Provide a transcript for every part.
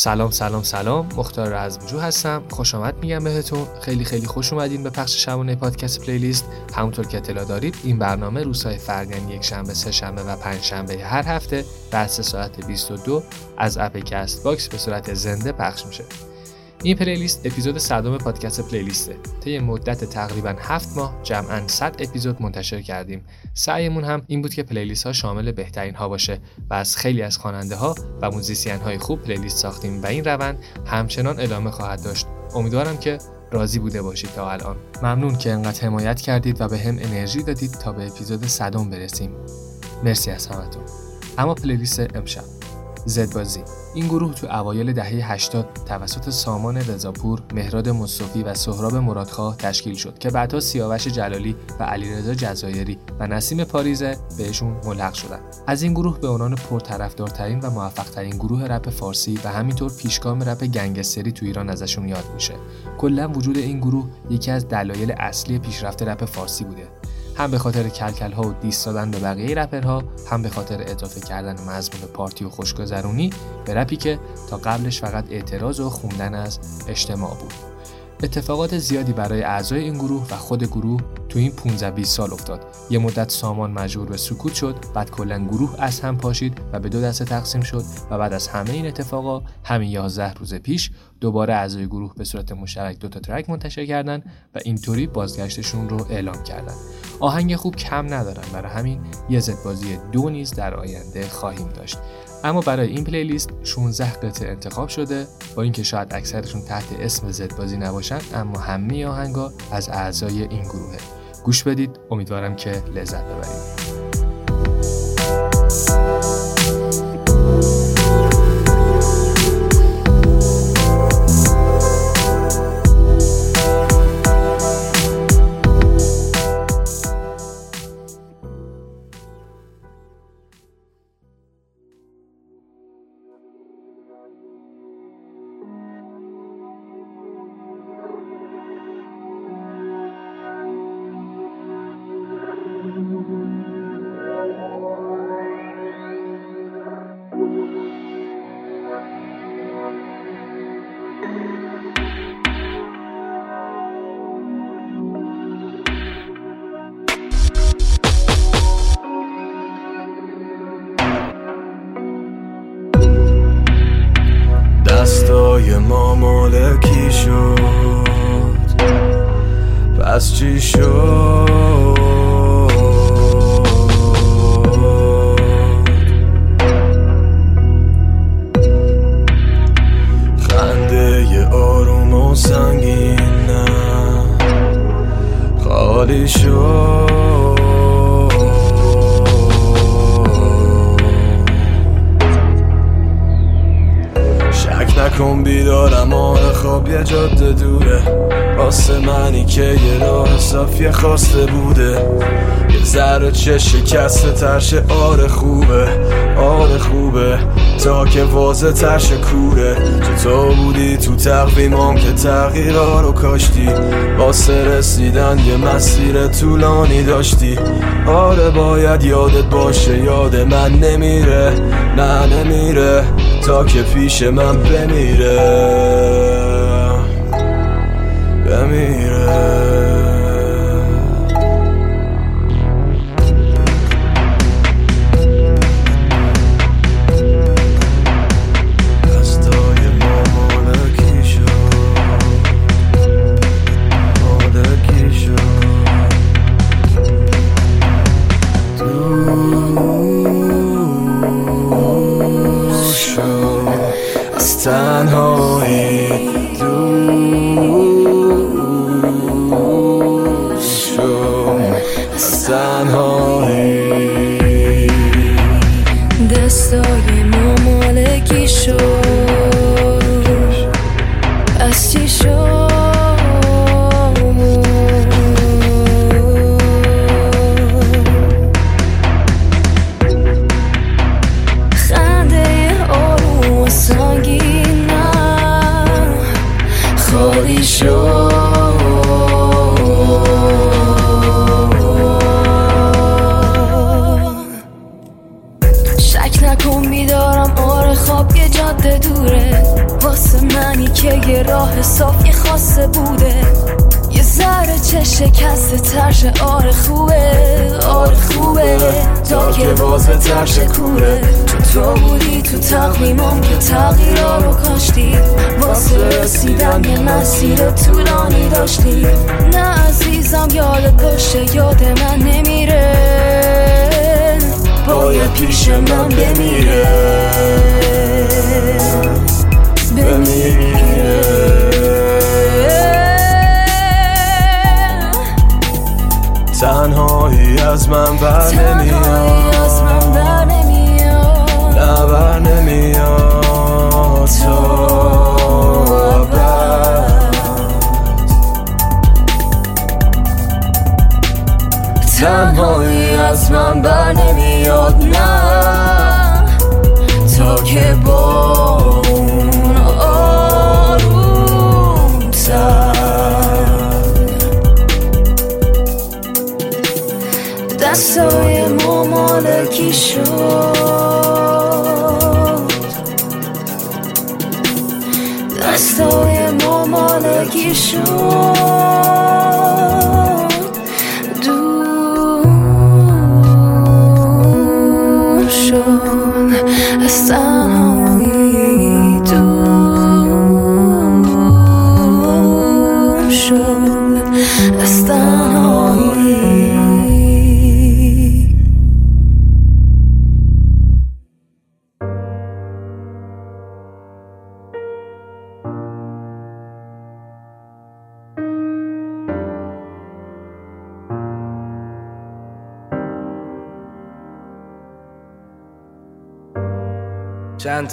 سلام سلام سلام. مختار رزمجو هستم. خوش آمد میگم بهتون. خیلی خیلی خوش اومدین به پخش شبانه پادکست playlist. همونطور که اطلاع دارید این برنامه روزهای فرد یک شنبه سه شنبه و پنج شنبه هر هفته بعد ساعت 22 از app Castbox به صورت زنده پخش میشه. این playlist اپیزود صدم پادکست playlist ه. طی مدت تقریبا هفت ماه جمعا 100 اپیزود منتشر کردیم. سعیمون هم این بود که playlist ها شامل بهترین ها باشه و از خیلی از خواننده ها و موزیسین های خوب playlist ساختیم و این روند همچنان ادامه خواهد داشت. امیدوارم که راضی بوده باشید تا الان. ممنون که انقدر حمایت کردید و بهم انرژی دادید تا به اپیزود صدم برسیم. مرسی از همتون. اما playlist امشب. زدبازی این گروه تو اوایل دهه 80 توسط سامان رضاپور، مهراد مصطفی و سهراب مرادخواه تشکیل شد که بعدها سیاوش جلالی و علیرضا جزایری و نسیم پاریزه بهشون ملحق شدند. از این گروه به عنوان پرطرفدارترین و موفقترین گروه رپ فارسی و همینطور پیشگام رپ گنگستری تو ایران ازشون یاد میشه. کلا وجود این گروه یکی از دلایل اصلی پیشرفت رپ فارسی بوده. هم به خاطر کلکل ها و دیست دادن به بقیه رپرها هم به خاطر اضافه کردن مضمون پارتی و خوشگذرونی به رپی که تا قبلش فقط اعتراض و خوندن از اجتماع بود. اتفاقات زیادی برای اعضای این گروه و خود گروه تو این 15 20 سال افتاد. یه مدت سامان مجبور به سکوت شد، بعد کلا گروه از هم پاشید و به دو دسته تقسیم شد و بعد از همه این اتفاقا همین 11 روز پیش دوباره اعضای گروه به صورت مشترک دو تا ترک منتشر کردن و اینطوری بازگشتشون رو اعلام کردن. آهنگ خوب کم ندارن برای همین یه بازی دو نیز در آینده خواهیم داشت. اما برای این پلیلیست 16 قطعه انتخاب شده با اینکه شاید اکثرشون تحت اسم زد بازی نباشن اما همه آهنگا از اعضای این گروهه. گوش بدید امیدوارم که لذت ببرید. تغییرا رو کاشتی. واسه رسیدن یه مسیر طولانی داشتی. آره باید یادت باشه یاد من نمیره. نه نمیره. تا که پیش من بمیره. بمیره. ذره چه شکسته ترش آره خوبه آره خوبه. تا که بازه ترش کوره. تو تو بودی تو تقویمم که تغییرا رو کاشتی. واسه رسیدن یه مسیر طولانی داشتی. نه عزیزم یادت باشه یاد من نمیره. باید پیش من بمیره. بمیره. تنهایی از من بر نمیاد. نه بر نمیاد ابد. تنهایی از من بر نمیاد. نه. تا که با دستای ما مالکی شد. دستای ما مالکی شد.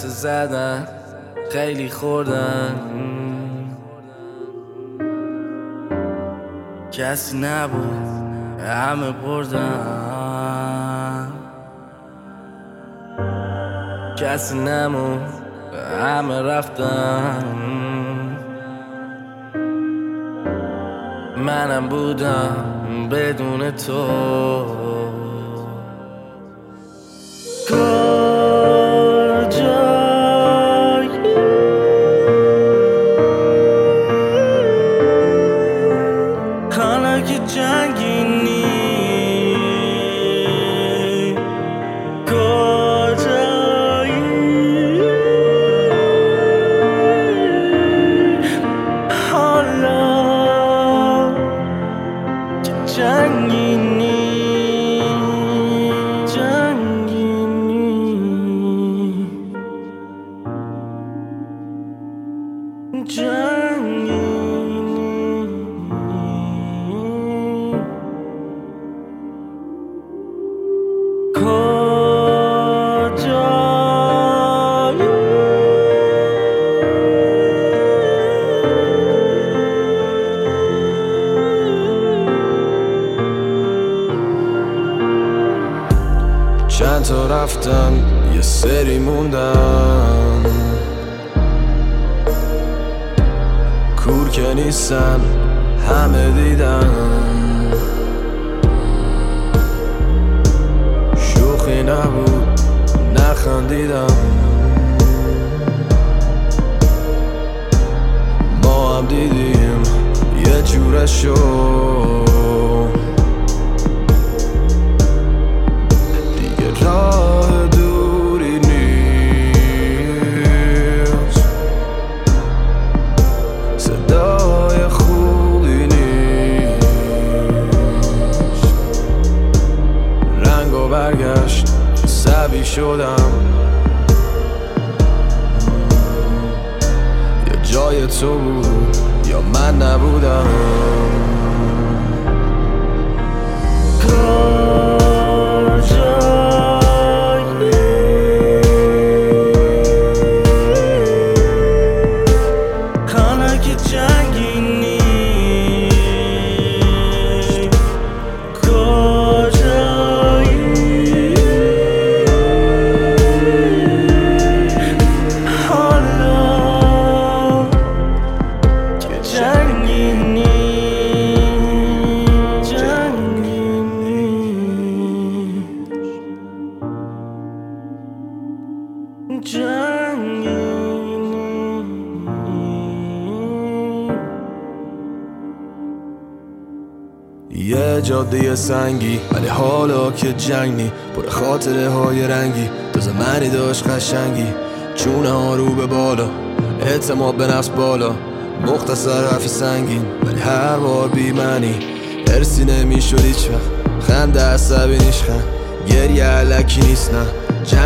تا زدن خیلی خوردن. کسی نبود همه بردن. کسی نمون همه رفتن. منم بودم بدون تو.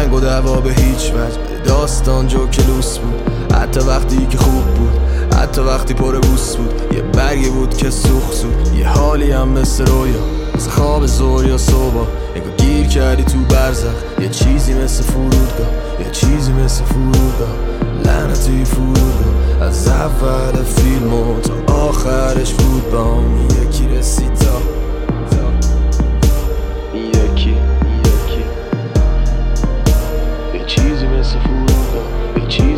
جنگ و دوا به هیچ وجه. داستان جو کلوس بود. حتی وقتی که خوب بود. حتی وقتی پر بوس بود. یه برگی بود که سوخ سود. یه حالی هم مثل رویا. مثل خواب زور یا صبح انگار گیر کردی تو برزخ. یه چیزی مثل فرودگاه. یه چیزی مثل فرودگاه. لعنتی فرودگاه. از اول فیلم و تا آخرش بود با یکی رسید تا فرودگاه یه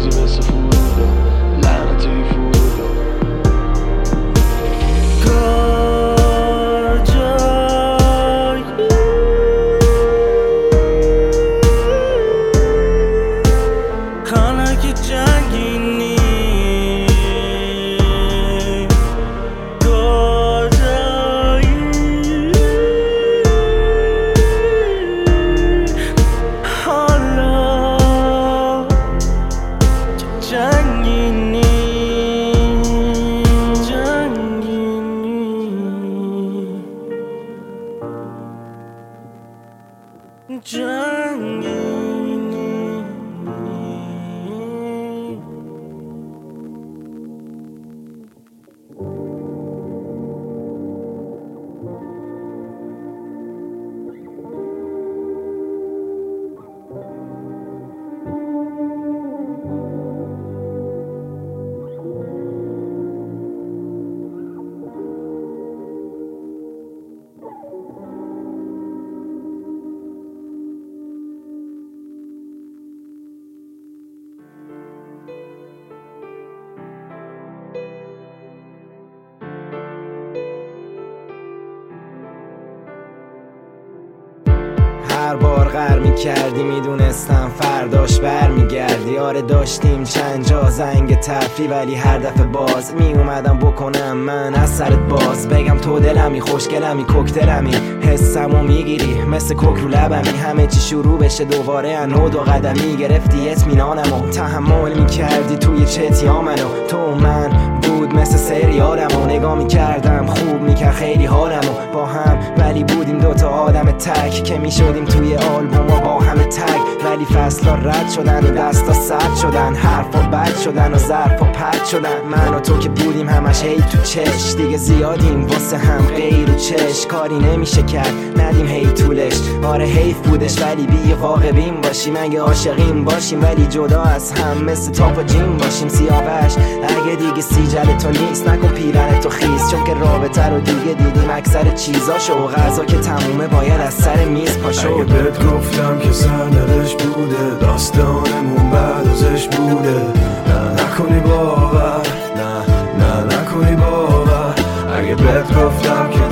کردی می‌دونستم فرداش بر میگردی آره داشتیم چند جا زنگ تفری ولی هر دفعه باز می اومدم بکنم من از سرت باز. بگم تو دلمی خوشگلمی کوکتلمی. حسمو می‌گیری مثل کوک رو لبمی. همه چی شروع بشه دوباره انو دو قدمی. گرفتی اطمینانمو تحمل می‌کردی توی چتیا منو. تو و من بود مثل سریالمو نگاه می‌کردم خوب می‌کرد خیلی حالمو. با هم ولی بودیم دوتا آدم تک که می‌شدیم توی آلبوم و با همه تک ولی فصلا رد شدن و دستا سرد شدن. حرفا بد شدن و ظرفا پد شدن. من و تو که بودیم همش هی تو چش دیگه زیادیم واسه هم غیر و چش کاری نمیشه کرد ندیم هی طولش. آره حیف بودش ولی بی واقعیم باشیم. اگه عاشقیم باشیم ولی جدا از هم مثل تاپ و جیم باشیم. سیاوش اگه دیگه سیجل تو نیست نکن پیرن تو خیز. چون که رابطه رو دیگه دیدیم اکثر چیزاشو غذا که تمومه باید از سر میز پاشو. اگه بهت گفتم که سرنوشت بوده داستانمون بعد ازش بوده. نه نکنی باور نه نه نکنی باور. اگه بهت گفتم که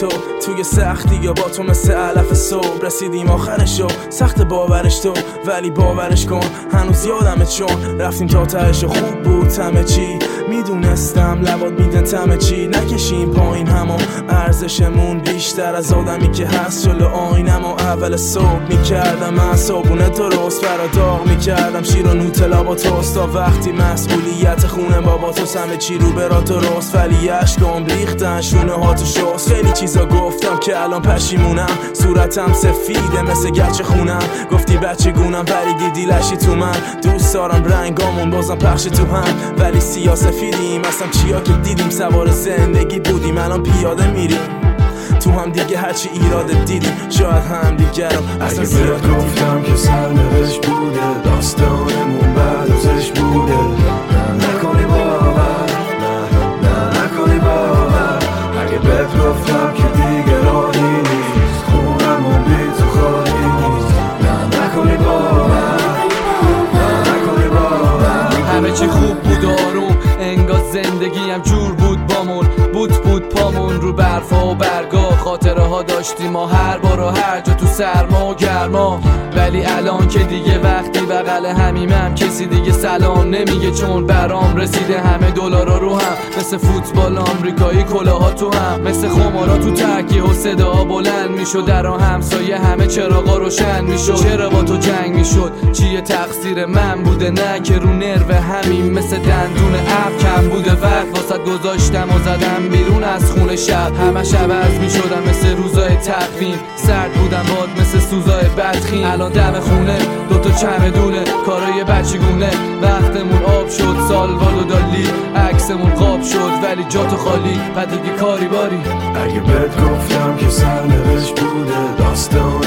تو توی سختی یا با تو مثل علف صبح. رسیدیم آخرشو سخت باورش تو. ولی باورش کن هنوز یادمت چون. رفتیم تا تهش و خوب بود همه چی. می‌دونستم لبات میدن تمه چی. نکشیم پایین همو. ارزشمون بیشتر از آدمی که هست جلو آینم و اول صبح می‌کردم من صابونه درست برا داغ می‌کردم. شیر و نوتلا با توست. تا وقتی مسئولیت خونه بابا تو همه چی رو برا درست. ولی اشکام ریختن شونه ها تو شست. خیلی چیزا گفتم که الان پشیمونم. صورتم سفیده مثل گچ خونم. گفتی بچه گونم ولی دیدی لشی تو من. دوست دارم رنگامون بازم پخش تو هم. ولی سیاه سفیدیم اصلا چیا که دیدیم سوار زندگی بودیم. الان پیاده میریم. تو هم دیگه هرچی ایراد دیدیم. شاید هم دیگرم. اصلا اگه زیاد بهت گفتم که سرنوشت بوده داستانمون بعد ازش بوده. نه نکنی باور نه نه نکنی باور. اگه بهت گفتم که دیگه راهی نیست خونمون بی تو خالی نیست. نه نکنی باور نه نکنی باور. همه چی خوب بود. آروم انگار زندگیم جور بود بامون بود بود پامون رو برفا و برگا. خاطره ها داشتیم ما هر بار و هر جا تو سرما و گرما. ولی الان که دیگه وقتی بغل همیمم کسی دیگه سلام نمیگه چون برام رسیده همه دلارا رو هم. مثل فوتبال آمریکایی کلاها تو هم. مثل خمارا تو ترکیه و صدا بلند می‌شد. در همسایه همه چراغا روشن می‌شد. چرا با تو جنگ می‌شد؟ چیه تقصیر من بوده؟ نه که رو نرو همین مثل دندون اب کم بوده. وقت واسه گذاشتم و زدم بیرون از خونه شب. همش عوض می‌شدم مثل روزای تقویم. سرد بودم باد مثل سوزای بدخیم. الان دم خونه دوتا چمدونه کارای بچگونه. وقتمون آب شد سالوال و دالی عکسمون قاب شد ولی جاتو خالی. دیگه کاری باری. اگه بهت گفتم که سرنوشت بوده داستانمون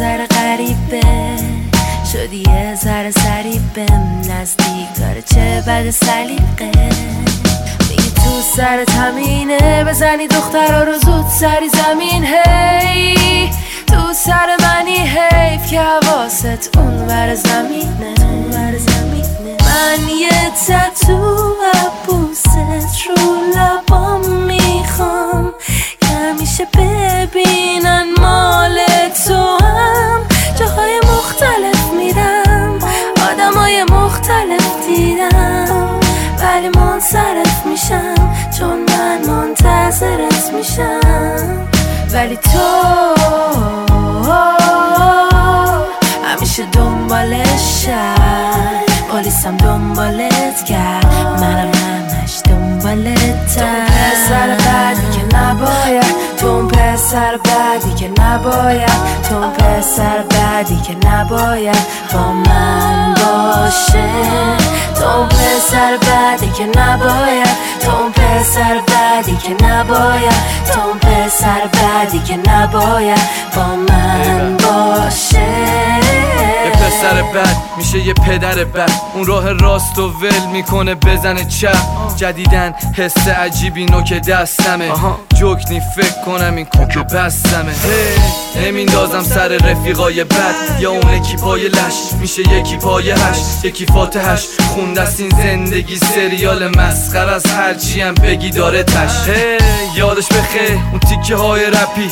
همیشه یه میشم ولی تو همیشه دنبالشم. پلیسم دنبالت کرد منم همش دنبالتم. تو پسر بعدی که نباید تو اون پسر بعدی که نباید. تو اون پسر بعدی که نباید با من باشه. تو اون پسر بعدی که نباید. تو اون پسر بعدی که نباید تو اون پسر بعدی که نباید با من باشه. پسر بد میشه یه پدر بد. اون راه راست و ول می‌کنه بزنه چپ. جدیدن حس عجیبی نوک دستمه. جوکنی فکر کنم این کوک بستمه. نمیندازم سر رفیقای بد. یا اون اکیپای لش. میشه یکی پای هش یکی فاتحش خوندست این زندگی سریال مسخر از هرچی هم بگی داره تش. یادش بخیر اون تیکه های رپی.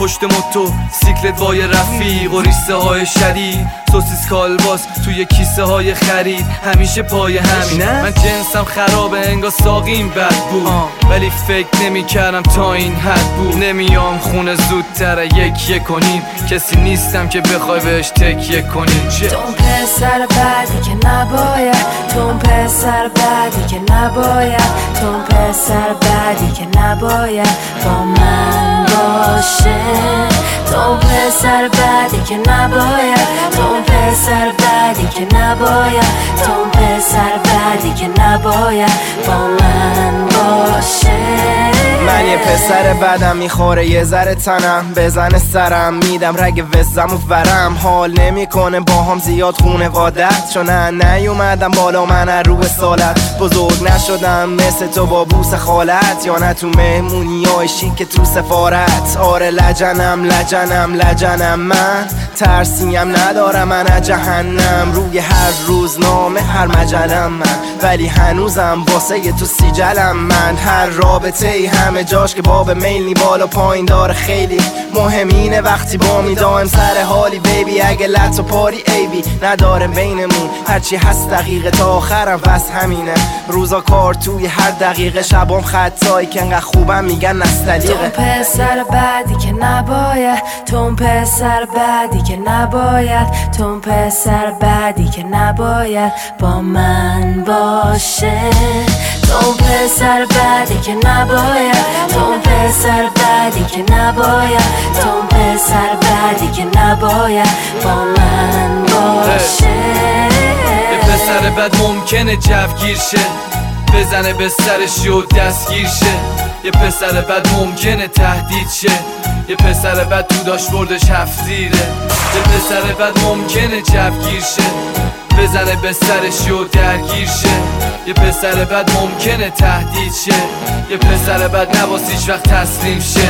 پشت موتو سیکلت وای رفیق و ریسته های شدید. سوسیس کالباس توی کیسه های خرید. همیشه پای همین. من جنسم خرابه انگار ساقیم بد بود. ولی فکر نمی کردم تا این حد بود. نمیام خونه زودتر یک یک کنیم کسی نیستم که بخوای بهش تکیه کنیم چه؟ تو پسر بعدی که نباید. تو پسر بعدی که نباید. تو پسر بعدی که نباید با من باشه. تو پسر بعدی که نباید. تو پسر بعدی که نباید تو پسر بعدی که نباید با من من یه پسر بدم می‌خوره یه ذره تنم. بزنه سرم میدم رگ وزم و ورم. حال نمی‌کنه با هم زیاد خونه وادت چون نه نیومدم بالا من رو سالت. بزرگ نشدم مثل تو با بوس خالت. یا نه تو مهمونی های شیک تو سفارت. آره لجنم لجنم لجنم. من ترسیم ندارم من جهنم. روی هر روزنامه هر مجلم من. ولی هنوزم واسه تو سیجلم. هر رابطه ای همه جاش که باب میلی بالا پایین داره خیلی مهمینه وقتی با می دایم سر حالی بیبی اگه لط و پاری ایبی نداره بینمون. هرچی هست دقیقه تا آخرم بس همینه. روزا کار توی هر دقیقه شبام خطایی که انقدر خوبم میگن تو نستلیقه پسر بعدی که نباید تو پسر بعدی که نباید تو پسر بعدی که نباید با من باشه. تو پسر بعدی که نباید تو پسر بعدی که نباید تو پسر بعدی که نباید با من باشه. پسر بد ممکنه جوگیر شه بزنه به سرش و دستگیر شه. یه پسر بد ممکنه تهدید شه. یه پسر بد تو داشت بردش هفتیره یه پسر بد ممکنه جوگیر شه. بزنه به سرش و درگیر شه. یه پسر بد ممکنه تهدید شه. یه پسر بد نباس وقت تسلیم شه.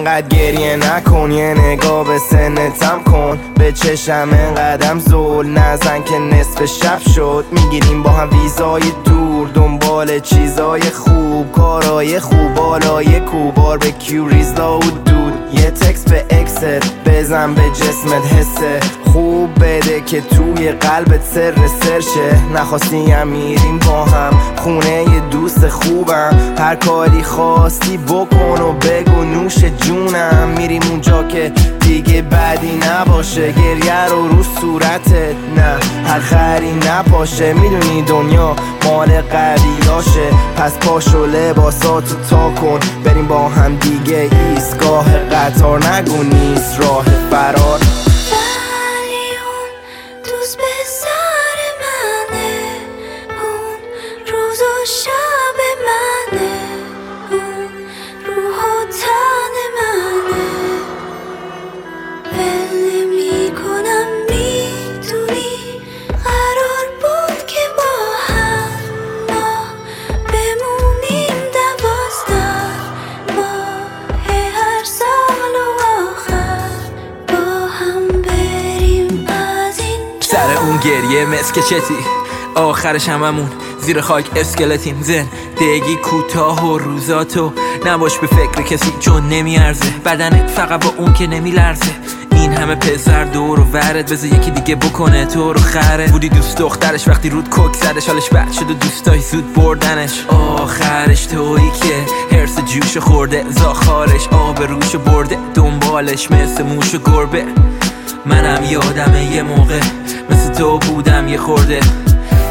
انقدر گریه نکن یه نگاه به سنتم کن. به چشم انقدم زول نزن که نصف شب شد. می‌گیریم با هم ویزای دور دنبال چیزای خوب. کارای خوب بالای کوبار به کیوریزلا و دود. یه تکس به اکست بزن به جسمت حسه. خوب بده که توی قلبت سر سرشه. نخواستی هم میریم با هم. خونه دوست خوبم. هر کاری خواستی بکن و بگو نوش جونم. میریم اونجا که دیگه بدی نباشه. گریه رو رو صورتت. نه هر خری نپاشه می‌دونی دنیا مال قویاشه. پس پاشو لباساتو تا کن. بریم با هم دیگه ایستگاه قطار. نگو نیست راه فرار. مسکچتی آخرش هممون زیر خاک اسکلتیم زن دگی کوتاه و روزاتو نباش به فکر کسی چون نمیارزه. بدنت فقط با اون که نمیلرزه. این همه پسر دور و ورد بذار یکی دیگه بکنه تو رو خره. بودی دوست دخترش وقتی رود کوک زدش حالش بد شد و دوستای زود بردنش. آخرش تویی که هرس جوش خورده. زاخارش آب روش برده. دنبالش مثل موش و گربه. منم یادمه یه موقع تو بودم یه خورده.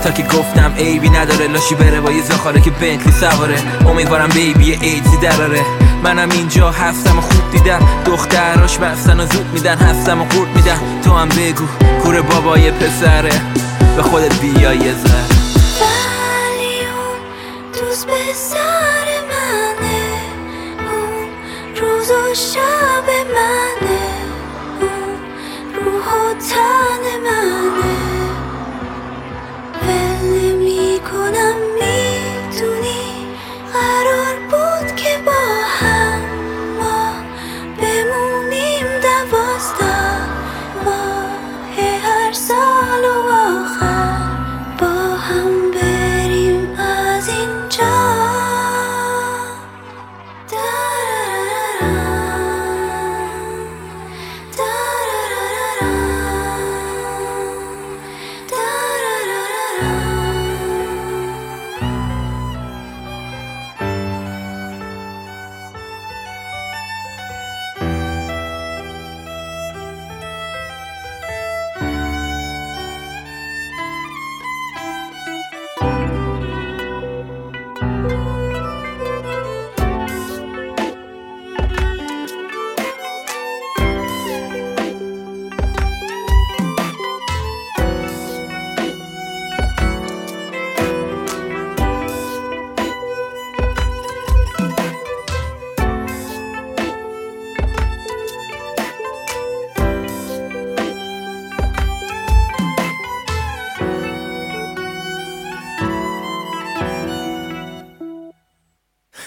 تا که گفتم عیبی نداره لاشی بره با یه زاخاره که بنتلی سواره. امیدوارم بیبی ایدزی دراره. منم اینجا هستم و خوب دیدم. دختراش بستن و زود میدن هستم و قورت میدن. تو هم بگو کور بابای پسره. به خودت بیا یه ذره. ولی اون دوست به سر منه. اون روز و شب منه. و تن منه ول نمی کنم می‌دونی قرار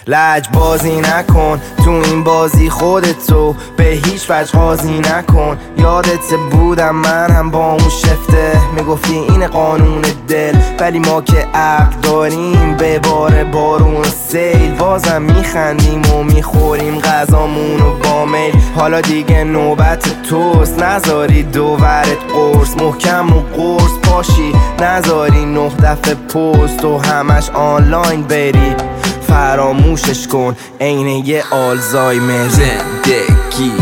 لج بازی نکن. تو این بازی خودتو به هیچ وجه قاضی نکن. یادت بودم من هم با اون شفته. می‌گفتی این قانون دل ولی ما که عقل داریم به بار بارون سیل. بازم میخندیم و می‌خوریم غذامون و با میل. حالا دیگه نوبت توست. نذاری دوورت قرص. محکم و قرص پاشی نذاری نه دفعه پست و همش آنلاین بری. فراموشش کن عین یه آلزایمر. زندگی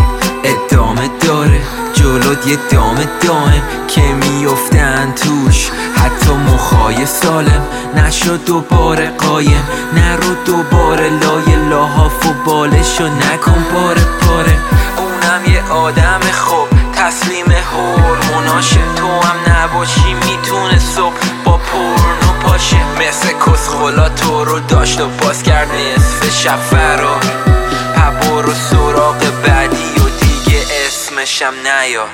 ادامه داره جلوت یه دام دائم که میفتن توش. حتی مخای سالم نشو دوباره قایم. نرو دوباره لای لاحاف و بالشو نکن پاره پاره اونم یه آدم خوب. تسلیم هورموناشه. تو هم نباشی می‌تونه صبح با پرنو پاشه مثل کسخولا تو رو داشت و باز کرد نصف شب فرار برو سراغ بعدی و دیگه اسمشم نیا.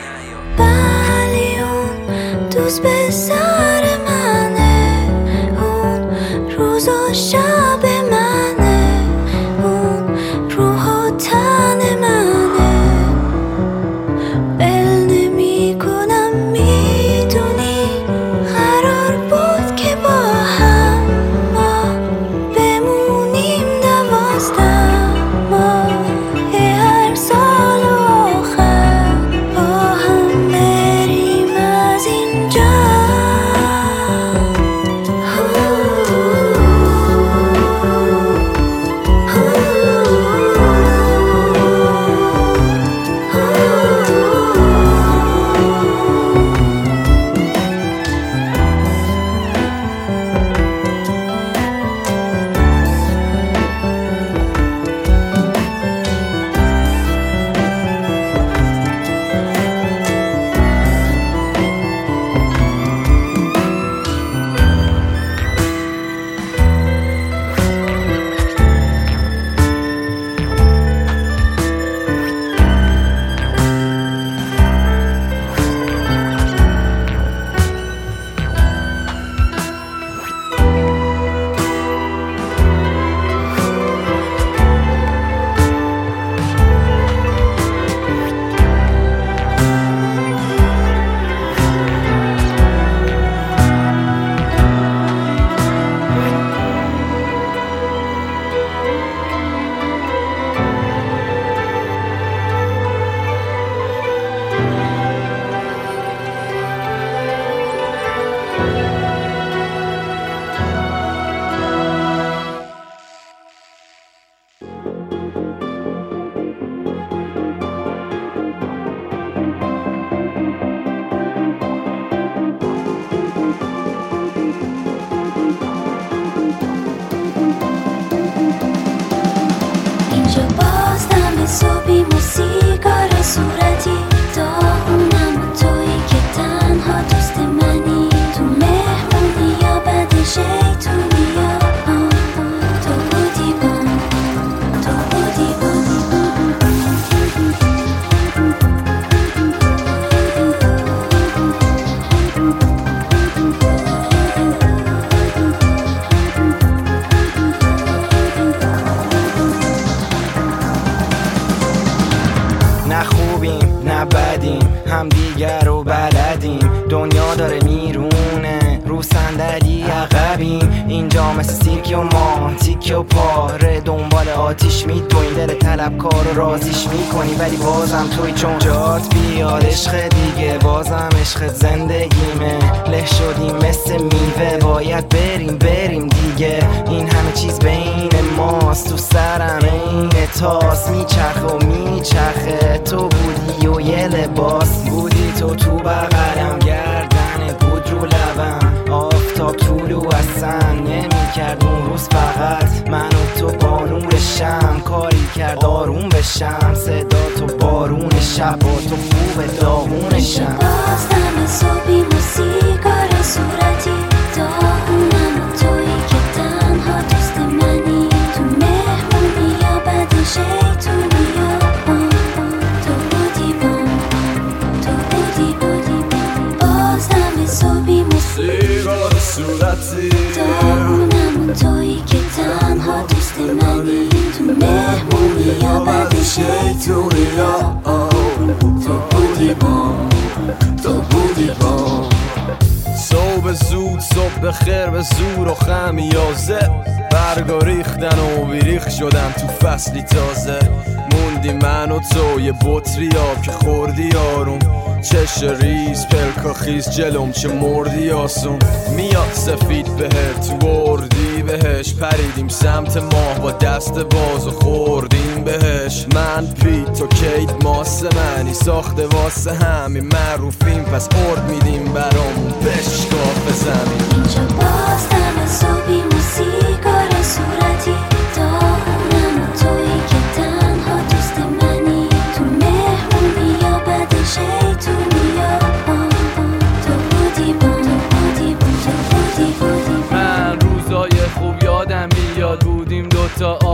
ولی اون دوست به سیگار رازیش می‌کنی ولی بازم توی چون جات بیاد. عشق دیگه بازم عشق زندگیمه. له شدیم مثل میوه. باید بریم بریم دیگه. این همه چیز بین ماست. تو سرم این تاس میچرخه و میچرخه. تو بودی و یه لباس. بودی تو تو بغلم. گردن بود رو لبم. آفتاب طولو اصلا نمی‌کرد اون روز فقط من و تو با نور شم کاری کرد آروم بشم صدا تو بارون شب با تو خوب داغونشم. باز دم صبحی سیگار صورتی تویی که تنها دوست منی. تو مهمونی یا بد شیطونی یا تو بودی با تو بودی با. صبح زود صبح خیر به زور و خمیازه برگا ریختن و بیریخ شدم تو فصلی تازه. موندی من و تو یه بطری آب که خوردی آروم. چش ریز پلکا خیز جلوم چه مردی آسون. میاد سفید بهت وردی بهش پریدیم سمت ماه با دست باز و خوردیم بهش. من پیت تو کیت ماس منی ساخته واسه همین معروفیم. پس ارد میدیم برامون بشکاف زمین. اینجا باز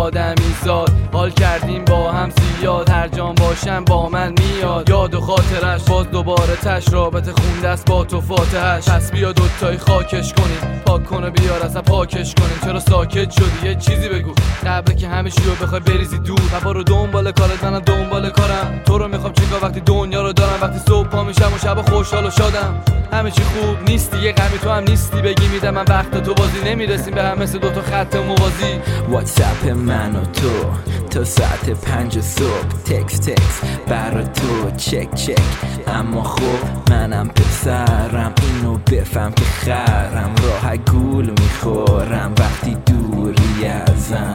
آدمی زاد حال کردیم با هم زیاد. هر جان باشم با من میاد. یاد خاطرش. باز دوباره تش رابطه خونده است با تو فاتحش. پس بیا دوتایی خاکش کنیم. پاک کنه بیار اصلا پاکش کنیم. چرا ساکت شدی؟ یه چیزی بگو. قبل که همه رو بخوای بریزی دور. و برو دنبال کارت منم دنبال کارم. تو رو می‌خوام چیکار وقتی دنیا رو دارم. وقتی صبح پا میشم و شب خوشحال و شادم. همه چی خوب نیستی یه غمی تو هم نیستی. بگی میدم من وقت تو بازی نمی‌رسیم به هم مثل دوتا خط موازی. واتساپ من و تو تا ساعت پنج صبح. تکس تکس برا تو. چک چک اما خب منم پسرم اینو بفهم که خرم. راه گول می‌خورم وقتی دوری ازم.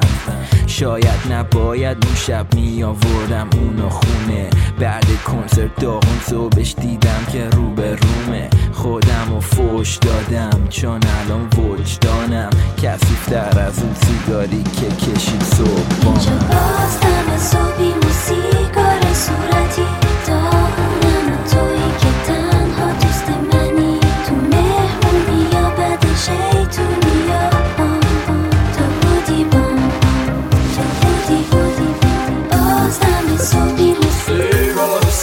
شاید نباید اون شب می آوردم اونو خونه. بعد کنسرت داغون صبحش دیدم که رو به رومه. خودم و فوش دادم چون الان وجدانم. کسیفتر از اون سیگاری که کشید صبح اینجا باز دم صبحی و صورتی.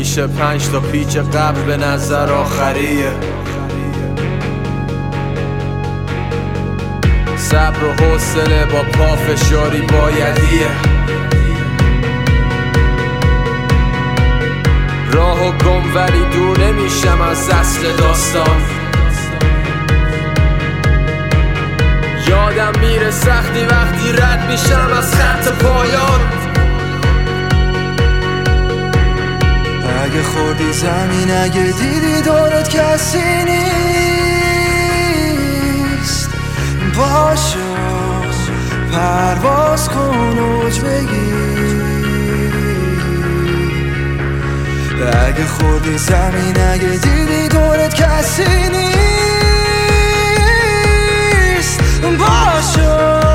میشه پنج تا پیچ قبل به نظر آخریه. صبر و حوصله با پافشاری بایدیه. راه و گم ولی دور نمیشم از اصل داستان. یادم میره سختی وقتی رد میشم از خط پایان. اگه خوردی زمین اگه دیدی دورت کسی نیست. باشه پرواز کن اوج بگیر. اگه خوردی زمین اگه دیدی دورت کسی نیست. باشه.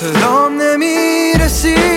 끝은 없는 미래 씨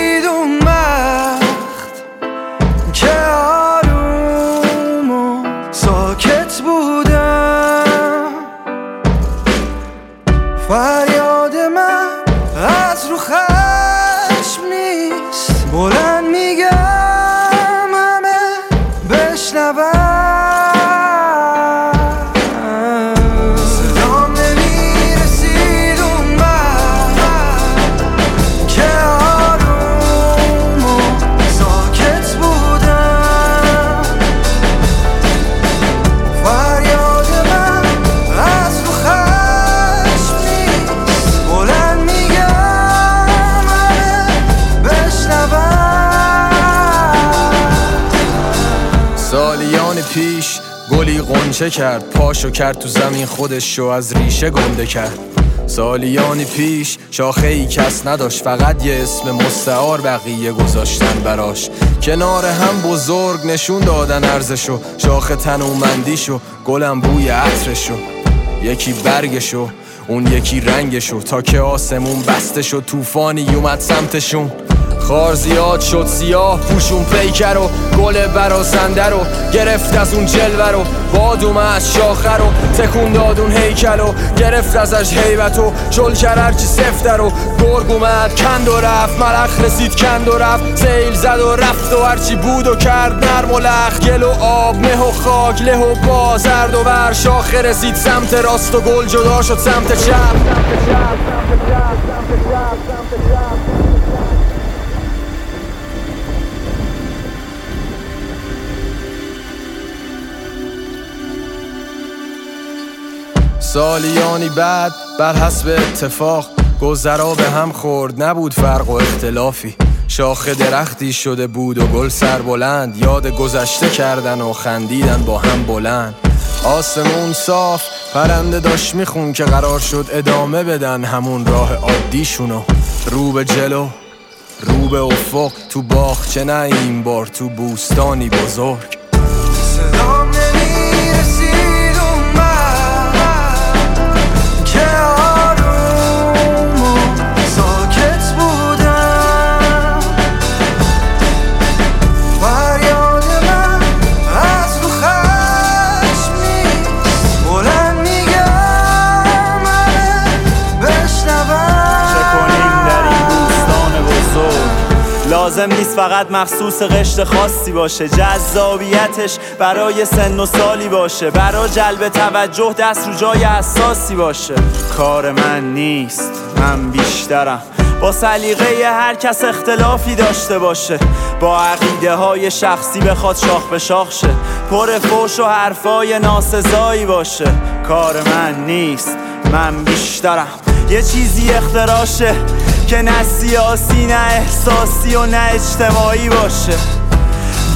قنچه کرد. پاشو کرد تو زمین خودش شو از ریشه گنده کرد. سالیانی پیش شاخه ای کس نداشت. فقط یه اسم مستعار بقیه گذاشتن براش. کنار هم بزرگ نشون دادن ارزشو. شاخه تنومندیشو گلم بوی عطرشو یکی برگشو اون یکی رنگشو تا که آسمون بسته شد طوفانی اومد سمتشون. خار زیاد شد سیاه پوشون پیکر و گل براسنده رو گرفت از اون جلوه رو. باد اومد شاخه رو تکون داد اون هیکل و گرفت ازش حیبت و چل کرد هرچی سفته رو. گرگ اومد کند و رفت ملخ رسید کند و رفت. سیل زد و رفت و هرچی بود و کرد نرم و لخ گل و آب مه و خاک له و با زرد و بر شاخه رسید. سمت راست و گل جدا شد سمت چپ. سالیانی بعد بر حسب اتفاق گذرا به هم خورد. نبود فرق و اختلافی. شاخه درختی شده بود و گل سر بلند. یاد گذشته کردن و خندیدن با هم بلند. آسمون صاف پرنده داشت میخون که قرار شد ادامه بدن همون راه عادیشونو. رو به جلو رو به افق تو باغچه نه این بار تو بوستانی بزرگ. لازم نیست فقط مخصوص قشت خاصی باشه. جذابیتش برای سن و سالی باشه. برای جلب توجه دست رو جای اساسی باشه. کار من نیست من بیشترم. با سلیقه هر کس اختلافی داشته باشه. با عقیده های شخصی بخواد شاخ به شاخ شه. پر فوش و حرفای ناسزایی باشه. کار من نیست من بیشترم. یه چیزی اختراشه. که نه سیاسی نه احساسی و نه اجتماعی باشه.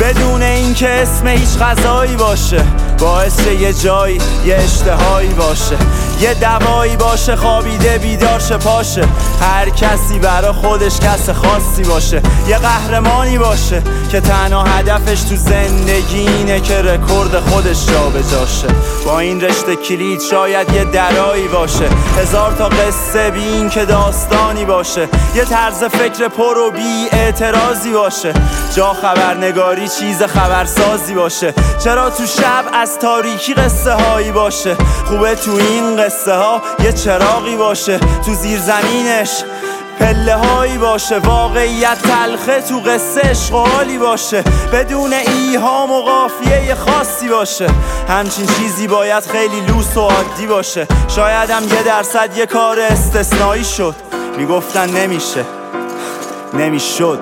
بدون اینکه اسم هیچ غذایی باشه. باعث یه جایی یه اشتهایی باشه. یه دوایی باشه خوابیده بیدار شه پاشه هر کسی برا خودش کس خاصی باشه. یه قهرمانی باشه که تنها هدفش تو زندگی اینه که رکورد خودش جا جاشه با این رشته کلید شاید یه درایی باشه. هزار تا قصه بی که داستانی باشه. یه طرز فکر پر و بی اعتراضی باشه. جا خبرنگاری چیز خبرسازی باشه. چرا تو شب از تاریکی قصه هایی باشه؟ خوبه تو این قصه ها یه چراغی باشه تو زیر زمینش. پله هایی باشه واقعیت تلخه تو قصه حالی باشه. بدون ایهام و قافیه خاصی باشه. همچین چیزی باید خیلی لوس و عادی باشه. شاید هم یه درصد یه کار استثنایی شد. می‌گفتن نمیشه. نمی‌شد.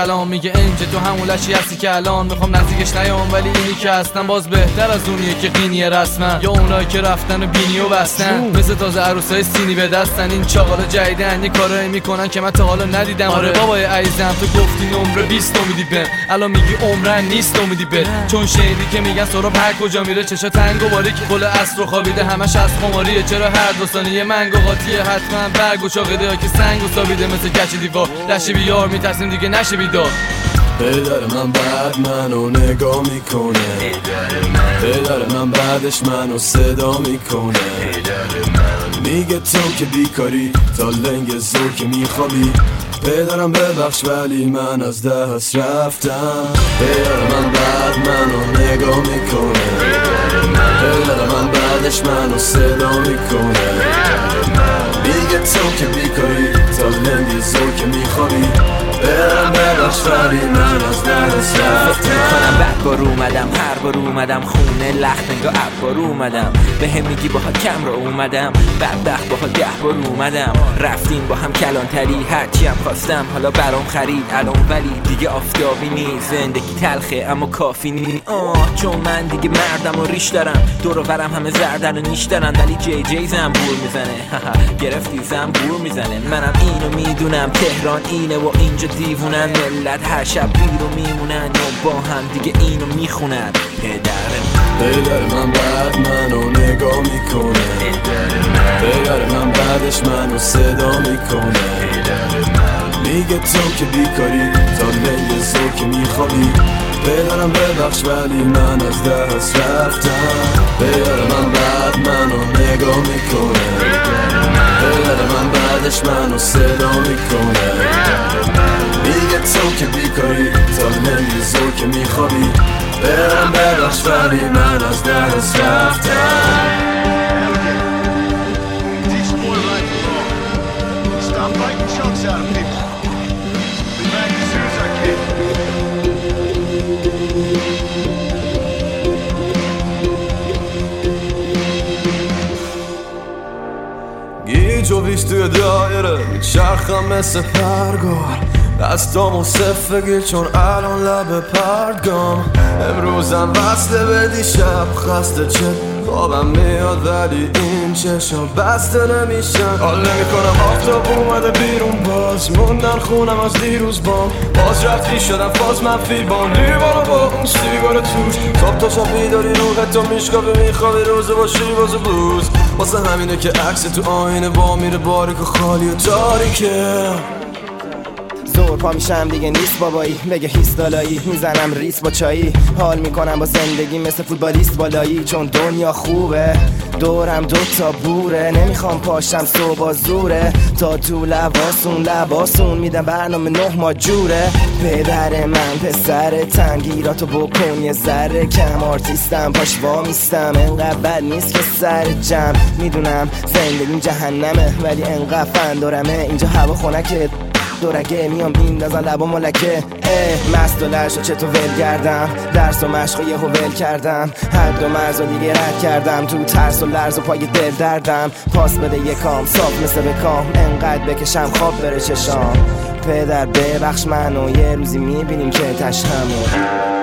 سلام میگه انجه تو همون لشی هستی که الان می‌خوام نزدیکش نیام ولی اینی که هستم باز بهتر از اونیه که قینیه رسما یا اونایی که رفتن و بینی و بستن. مثل تازه عروسای سینی به دستن. این چاقالا جدیدن یه کارایی می‌کنن که من تا حالا ندیدم. آره. بابای عزیزم تو گفتی نمره 20 امیدی بهم الان میگی عمرن نیست امیدی به. چون شهیدی که میگن سراب هر کجا میره چشا تنگ و باریک. گل اصر خوابیده همش از خماریه. چرا هر دو ثانیه منگ و قاطیه؟ حتما برگ و چاقیده که سنگ و سابیده مثل کچ دیوار. نشه بیار میترسیم دیگه نشه بیدار پدر من بعد منو نگاه می‌کنه. پدر من بعدش منو صدا می‌کنه. میگه تو که بیکاری تا لنگ زور که میخوابی. پدرم ببخش ولی من از دست رفتم. پدر من بعد منو نگاه می‌کنه. پدر من بعدش منو صدا می‌کنه. میگه تو که بیکاری تا لنگ زور که میخوابی. برم بعد بار اومدم هر بار اومدم خونه لخت انگاه بار اومدم. به هم میگی باها کم رو اومدم بدبخت باها ده بار اومدم. رفتیم با هم کلانتری هرچی هم خواستم حالا برام خرید الان ولی دیگه آفتابی نیست. زندگی تلخه اما کافی نیست آه چون من دیگه مردم و ریش دارم. دور و برم همه زردن و نیش دارن ولی جی جی زنبور می‌زنه. گرفتی زنبور می‌زنه. منم اینو می‌دونم تهران اینه و اینجا دیوونن ملت هر شب بیرو میمونن و با هم دیگه اینو می‌خونن. پدر پدر من بعد منو نگاه می‌کنه. پدر من بعدش منو صدا می‌کنه. میگه تو که بیکاری تا لیل زور که میخوابی. پدرم ببخش ولی من از دست رفتم پدر من بعد منو نگاه می‌کنه پدر من بعدش منو صدا می‌کنه میگه تو که بیکاری تا زور که میخوابی برم ببخش ولی من از دست رفتم توی دایره. میچرخم مثل پرگار. دستامو صفگی چون الان لب پرگام. امروزم وصله به دیشب خسته چه خوابم میاد ولی این چشم بسته نمیشن حال نمی‌کنم آفتاب اومده بیرون باز. موندن خونم از دیروز بام. باز رفتی شدم فاز منفی بام لیوانو با اون سیگار توش. صبح تا شب بیداری روحت تو میشکافی میخوابی روزه باشی باز بوز واسه همینه که عکس تو آینه با میره باریک و خالی و تاریکه. زور پا میشم دیگه نیست بابایی. بگه هیست دالایی می‌زنم ریس با چایی. حال می‌کنم با زندگی مثل فوتبالیست بالایی. چون دنیا خوبه. دورم دوتا بوره. نمی‌خوام پاشم صبح زوره. تا تو لباسون لباسون میدم برنامه نه ما جوره. پدر من پسر تنگیراتو بکن. یه ذره کم آرتیستم پاش وامیستم. انقدر بد نیست که سر جمع. می‌دونم زندگیم جهنمه ولی انقدر فندارمه اینجا هوا خنکه. دورگه میام میندازن لبا ملکه. اه مست و لرش و چطور ول کردم. درس و مشق یهو ول کردم. حد و مرز و دیگه رد کردم. تو ترس و لرز و پای دل دردم. پاس بده یه کام صاف مثل به کام. انقدر بکشم خواب بره چشام. پدر ببخش منو یه روزی می‌بینیم که تشنمو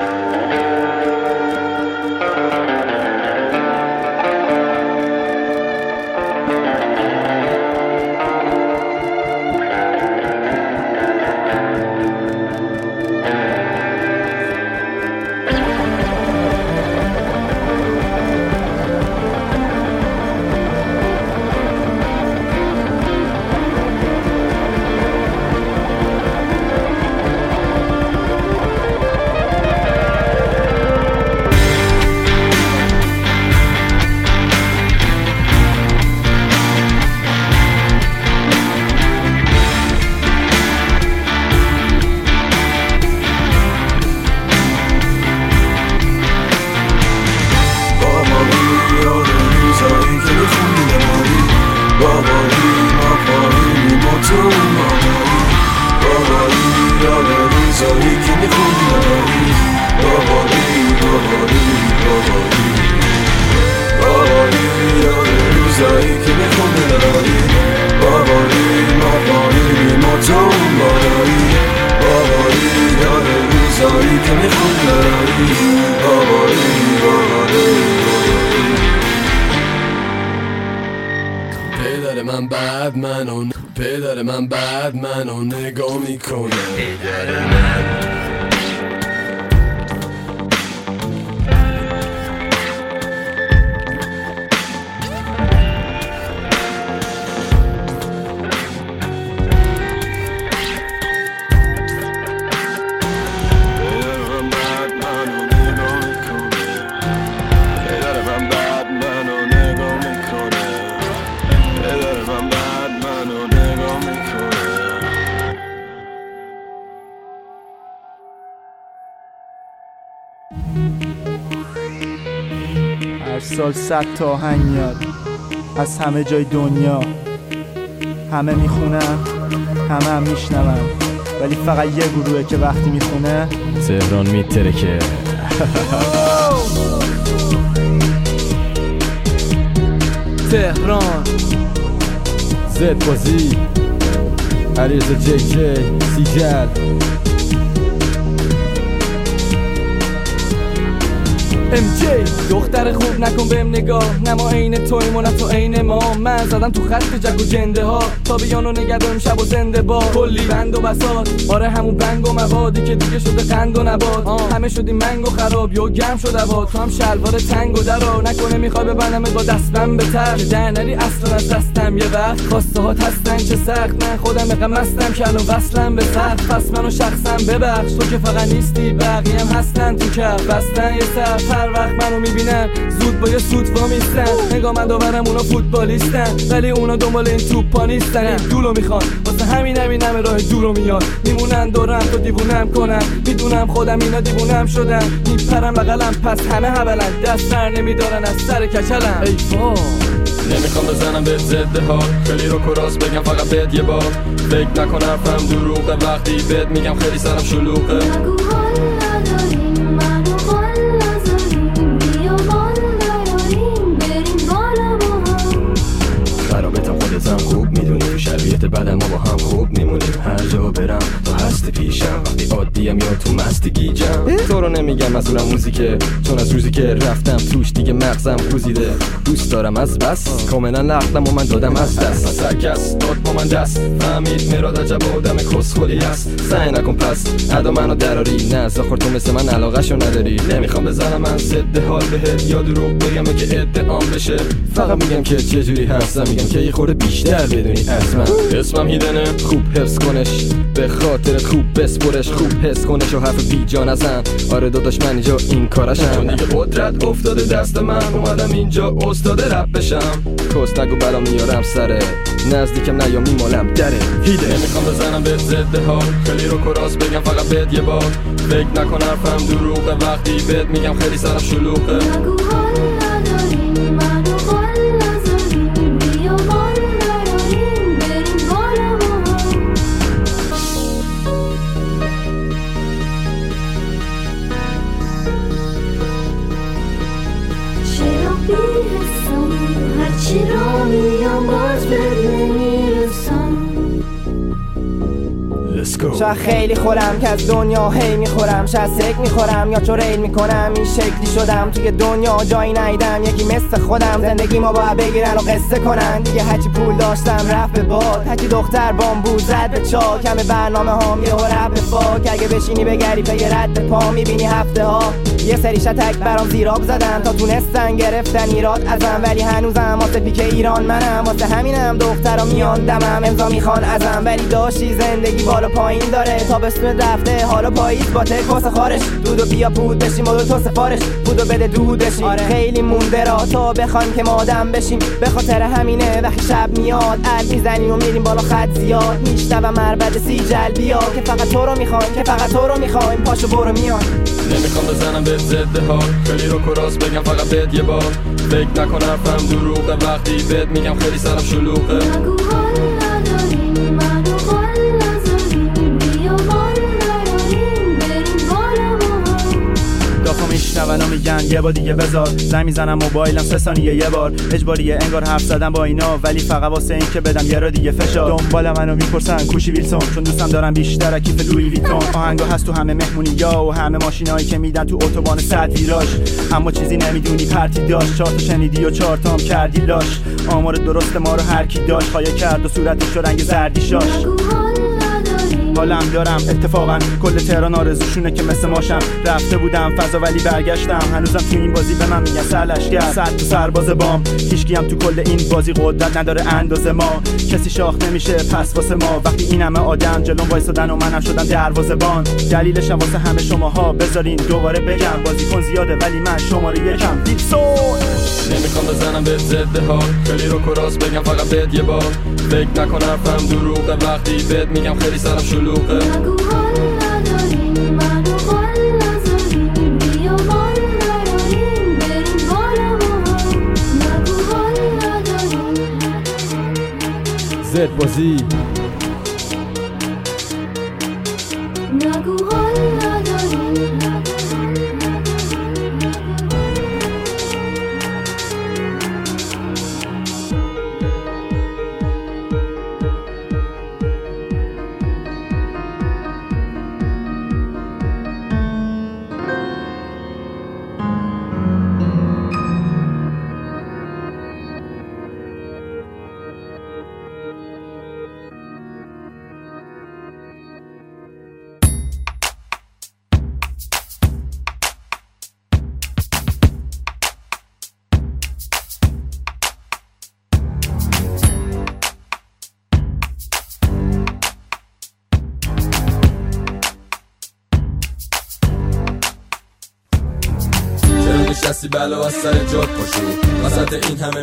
صد تا آهنگ میاد. از همه جای دنیا. همه می‌خونن همه هم میشنون. ولی فقط یه گروهه که وقتی می‌خونه تهران میترکه تهران زد بازی. عریض جی جی سیجل. ام جی. دختر خوب نکن بهم نگاه. نما عین تویم و نه تو عین ما. من زدم تو خط جگ و جنده ها. تا بیانو نگه داریم شب و زنده با. کلی بند و بسات آره همون بنگ و موادی که دیگه شده قند و نبات. همه شدیم منگ و خراب یا گرم شده با تو هم شلوار تنگ و درا. نکنه می‌خوای ببندمت با دستم به تر. در نری اصلا از دستم یه وقت. خواسته ها هستن چه سخت. من خودم اقا مستم که الان وصلم به سخت پس منو شخصم ببخش. تو که فقط نیستی بقیه هم هستن تو کف. بستن یه سر هر وقت منو می‌بینن زود با یه سوت وامیستن. نگاه من داورم اونا فوتبالیستن. ولی اونا دنبال این توپا نیستن. این دولو می‌خوان. واسه همین همین همه راه دورو میاد. میمونن دورم تو دیوونم کنم می‌دونم خودم اینا دیوونم شدم میپرم بغلم پس همه هبلن دست سر نمیدارن از سر کچلم ای وای. نمی‌خوام بزنم به زده ها. خیلی رو کراس بگم فقط بهت یه بار. فکر نکن حرفم دروغه. وقتی بهت میگم خیلی سرم شلوغه. تو شرایط بعد ما با هم خوب میمونیم. هر جا برم تو هست پیشم. وقتی عادیم یا تو مستی گیجم. تو رو نمیگم اونم موزیکه. چون از روزی که رفتم توش دیگه مغزم کوزیده. دوست دارم از بس. کاملا نقدم و من دادم از دست. از هر کس داد با من دست. فهمید مراد عجب آدم کسخلی هست سعی نکن پس. ادا منو دراری. نه زاخور تو مثل من علاقه نداری. نمی‌خوام بزنم من ضد حال بهت. یا دروغ بگم که ادعام بشه. فقط میگم که چجوری هستم. میگم که یه خورده بیشتر بدونی از من. اسمم هیدنه خوب حفظ کنش. به خاطر خوب بسپرش. خوب حس کنش و حرف بی جا نزن آره داداش من اینجا این کارشم. چون دیگه قدرت افتاده دست من. اومدم اینجا استاد رپ بشم. کس نگو بلا میارم سره. نزدیکم نه یا میمالم دره. هیده. نمی‌خوام بزنم به ضد ها خیلی رو کراس بگم فقط بهت یه بار. فکر نکن حرفم دروغه. وقتی بهت میگم خیلی سرم شلوغه. شاید خیلی خورم که از دنیا هی می‌خورم شاید سک می‌خورم یا چو ریل می‌کنم. این شکلی شدم توی دنیا جایی نیدم یکی مثل خودم زندگی ما باید بگیرن و قصه کنن. دیگه هرچی پول داشتم رفت به باد. هرچی دختر بامبو زد به چاک. همه برنامه هام یه رپ به فاک اگه بشینی بگری پی رد پا می‌بینی هفته ها یه سری شتک برام زیراب زدن تا تونستن گرفتن ایراد ازم. ولی هنوزم واسه پیک ایران منم واسه همینم دخترا میان دمم. امضا می‌خوان ازم. ولی داشتی زندگی بالا پایین داره. تا بسم رفته حالا پاییز با تکاس خارش. دودو بیا پود بشیم و تو سفارش. بودو بده دود بشیم. آره. خیلی مونده را تا بخوایم که ما آدم بشیم. به خاطر همینه وقتی شب میاد ال می‌زنیم و میریم بالا خط زیاد. میشتم مربد سی جلبیا که فقط تو رو می‌خوایم که فقط تو رو می‌خوایم. پاشو برو میان. نمی‌خوام بزنم به ضد ها خیلی رو کراس بگم فقط بهت یه بار. فکر نکن حرفم دروغه. وقتی بهت میگم خیلی سرم شلوغه. و میگن یه بار دیگه بذار. زنگ می‌زنم موبایلم سه ثانیه یه بار. اجباریه انگار حرف زدم با اینا. ولی فقط واسه این که بدم یه را دیگه فشار. دنبال منو می‌پرسن کوشی ویلسون. چون دوستم دارم بیشتر کیف لوی ویتون. آهنگا هست تو همه مهمونی یا و همه ماشینایی که میدن تو اتوبان صد ویراژ اما چیزی نمی‌دونی پرتی داشت. چهار تا شنیدی و چهار تا هم کردی لاش. آمار درست ما رو هر کی داشت. خواهی کرد و صورتش رنگ زردی شاش. حالم دارم. اتفاقا کل تهران آرزوشونه که مثل ماشم رفته بودم. فضا ولی برگشتم. هنوزم تو این بازی به من میگن سرلشگر صد تو سرباز بام. هم تو کل این بازی قدرت نداره اندازه ما. کسی شاخ نمیشه پس واسه ما. وقتی این همه آدم جلوم وایسادن و منم شدم دروازه بان. دلیلش هم واسه همه شماها. بذارین دوباره بگم. بازیکن زیاده ولی من شماره یکم. ویلسون نمی‌خوام بزنم به ضد ها خیلی رو کراس بگم فقط بهت یه بار. فکر نکن حرفم دروغه. وقتی بهت میگم خیلی سرم شلوغه. زد بازی نگو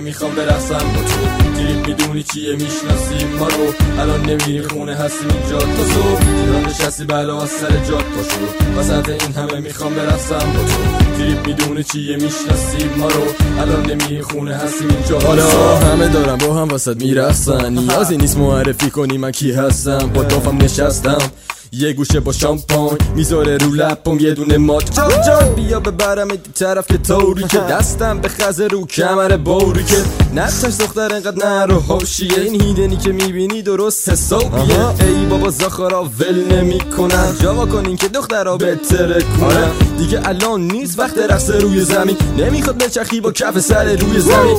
می‌خوام برقصم. با تو دیریب می‌دونی چیه؟ می‌شناسی ما رو الان نمیری خونه. هستیم اینجا. تا صبح چرا نشستی. بلا از سر جات پاشو وسط این همه می‌خوام برقصم. با تو دیریب می‌دونی چیه؟ می‌شناسی ما رو الان نمیری خونه. هستیم اینجا. حالا. همه دارم با هم وسط میرقصن. نیازی نیست معرفی کنی من کی هستم. با دافم نشستم. یه گوشه با شامپاین می‌ذاره رو لپم یه دونه مات جان جان بیا ببرم این طرف که طوری که. دستم به خزه رو کمر بوری که. نتش دختر انقدر نرو حاشیه. این هیدنی که می‌بینی درست حسابیه ای بابا زاخارا ول نمی‌کنن جوا کنین که دخترا بهتره کنن دیگه الان نیست وقت رقص روی زمین. نمی‌خواد بچخی با کف سر روی زمین.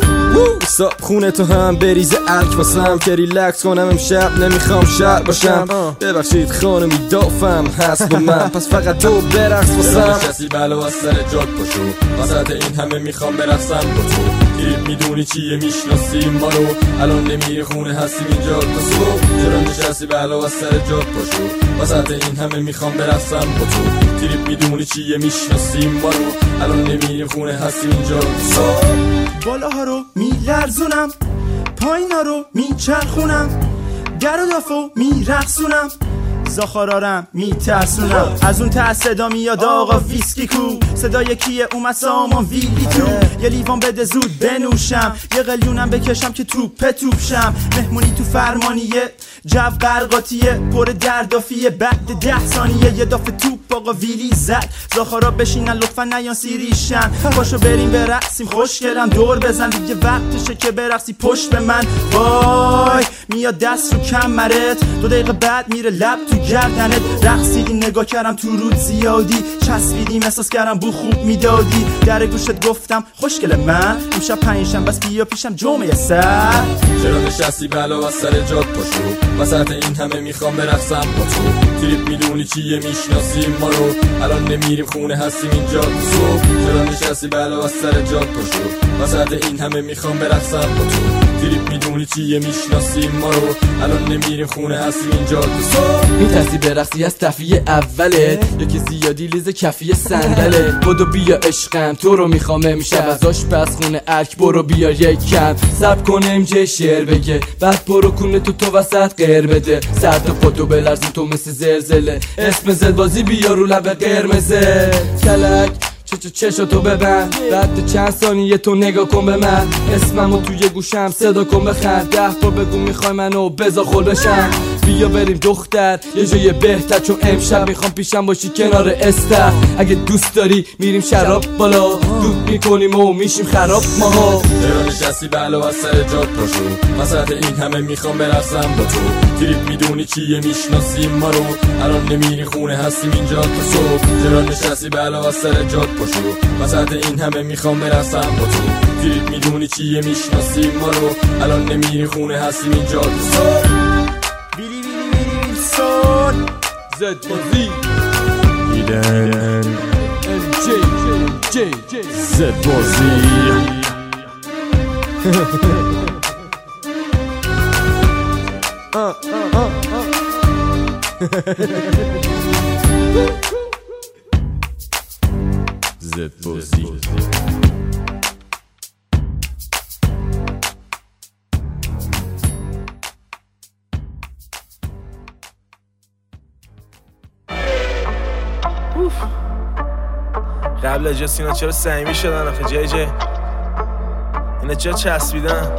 صاحب خونه تو هم بریزه ارک واسم. که ریلکس کنم امشب نمی‌خوام شر باشم. ببخشید خانمی دافم هست با من. پس فقط تو برقص واسم نشستی بلا از سر جات پاشو وسط این همه می‌خوام برقصم با تو. دیریب می‌دونی چیه می‌شناسی ما رو الان نمیری خونه هستیم اینجا تا صبح. چرا نشستی بلا از سر جات پاشو وسط این همه می‌خوام برقصم با تو. دیریب می‌دونی چیه می‌شناسی ما رو الان نمیری خونه هستیم اینجا صبح. بالاها رو میلرزونم. پایینا رو میچرخونم. در و دافو میرقصونم. زاخارارم میترسونم. از اون ته صدا میاد آقا ویسکی کو. صدای کیه؟ اومد سامان ویلی تو یه لیوان بده زود بنوشم. یه قلیونم بکشم که توپ توپ شم مهمونی تو فرمانیه. جو قرقاتیه پر دردافیه. بعد ده ثانیه یه دافه توپ آقا ویلی زد. زاخارا بشینن لطفا نیان سیریشن. پاشو بریم برقصیم خوشگلم دور بزن دیگه. وقتشه که برقصی. پشت به من. وای. میاد دست رو کمرت. دو دقیقه بعد میره لب تو گردنت رقصیدی نگاه کردم تو رود زیادی چسبیدیم احساس کردم بو خوب می‌دادی. در گوشت گفتم خوشگل من. امشب پنجشنبه بس بیا پیشم جمعه سر. چرا نشستی بلا از سر جات پاشو؟ وسط این همه می‌خوام برقصم با تو تریپ می‌دونی چیه می‌شناسی ما رو. الان نمیریم خونه هستیم اینجا تو صبح. چرا نشستی بلا از سر جات پاشو؟ وسط این همه می‌خوام برقصم با تو تریپ می‌دونی چیه می‌شناسی ما رو. الان نمیریم خونه هستیم اینجا. تو صبح میترسی برقصی از تفیه اوله. یا که زیادی لیز کفی صندله. بدو بیا عشقم تو رو می‌خوام امشب. از آشپز خونه ارک برو بیا یک کم. سب کنه امجه شعر بگه. بعد برو کنه تو تو وسط غیر بده. سر تا پاتو بلرزون تو مثل زلزله. اسم زدبازی بیا رو لب قرمزه. کلک چه چه چشو تو ببند بعد چند ثانیه تو نگاه کن به من. اسممو توی گوشم صدا کن بخند. ده بگو می‌خوای منو بزا خل بشم. بیا بریم دختر یه جای بهتر چون امشب می‌خوام پیشم باشی کنار استر. اگه دوست داری میریم شراب بالا. دود می‌کنیم و میشیم خراب ماها. چرا نشستی بلا از سر جاد پاشو؟ وسط این همه می‌خوام برقصم با تو. تریپ می‌دونی چیه می‌شناسیم ما رو. الان نمیری خونه هستیم اینجا تا صبح. چرا نشستی بلا از سر جاد پاشو؟ وسط این همه می‌خوام برقصم با تو. تریپ می‌دونی چیه می‌شناسیم ما رو. الان نمیری خونه هستیم اینجا تا صبح. بیلی ویلسون زد بازی ایدن ام جی جی جی زد بازی زد بازی قبل اجاس اینا چرا سعیمی شدن آخه؟ جای جای اینا چرا چسبیدن؟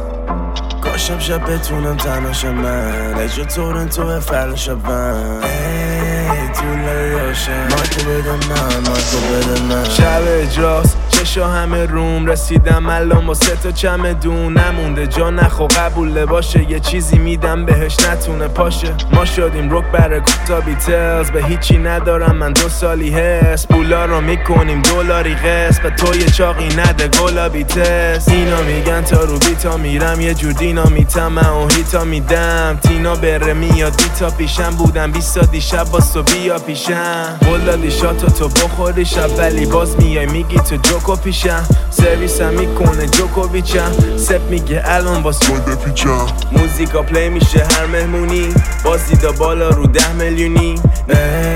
کاشم شب بتونم تنهاشم من. اجا تورنتو فردا شبم ای طول یاشم مایکو بده من مایکو بده من. شب اجاس چشا همه روم رسیدم الان با سه تا چمدون نمونده. جا نخو قبول باشه یه چیزی میدم بهش نتونه پاشه. ما شدیم روک بر کوتا بیتلز به هیچی ندارم من دو سالی هست پولا رو می‌کنیم دلاری قسط به تو یه چاقی نده گلابی تست اینا میگن تا رو بیتا میرم یه جور دینا میتم. من و هیتا میدم. تینا بره میاد بیتا پیشم بودم بیستا دیشب با بیا پیشم. دادی شاتو تو بخوری شب ولی باز میای میگی تو جوکو پیشم سرویسم می‌کنه جوکوویچم. سپ میگه الان باز گل بپیچم موزیکا پلی میشه هر مهمونی. باز دیدا بالا رو ده میلیونی.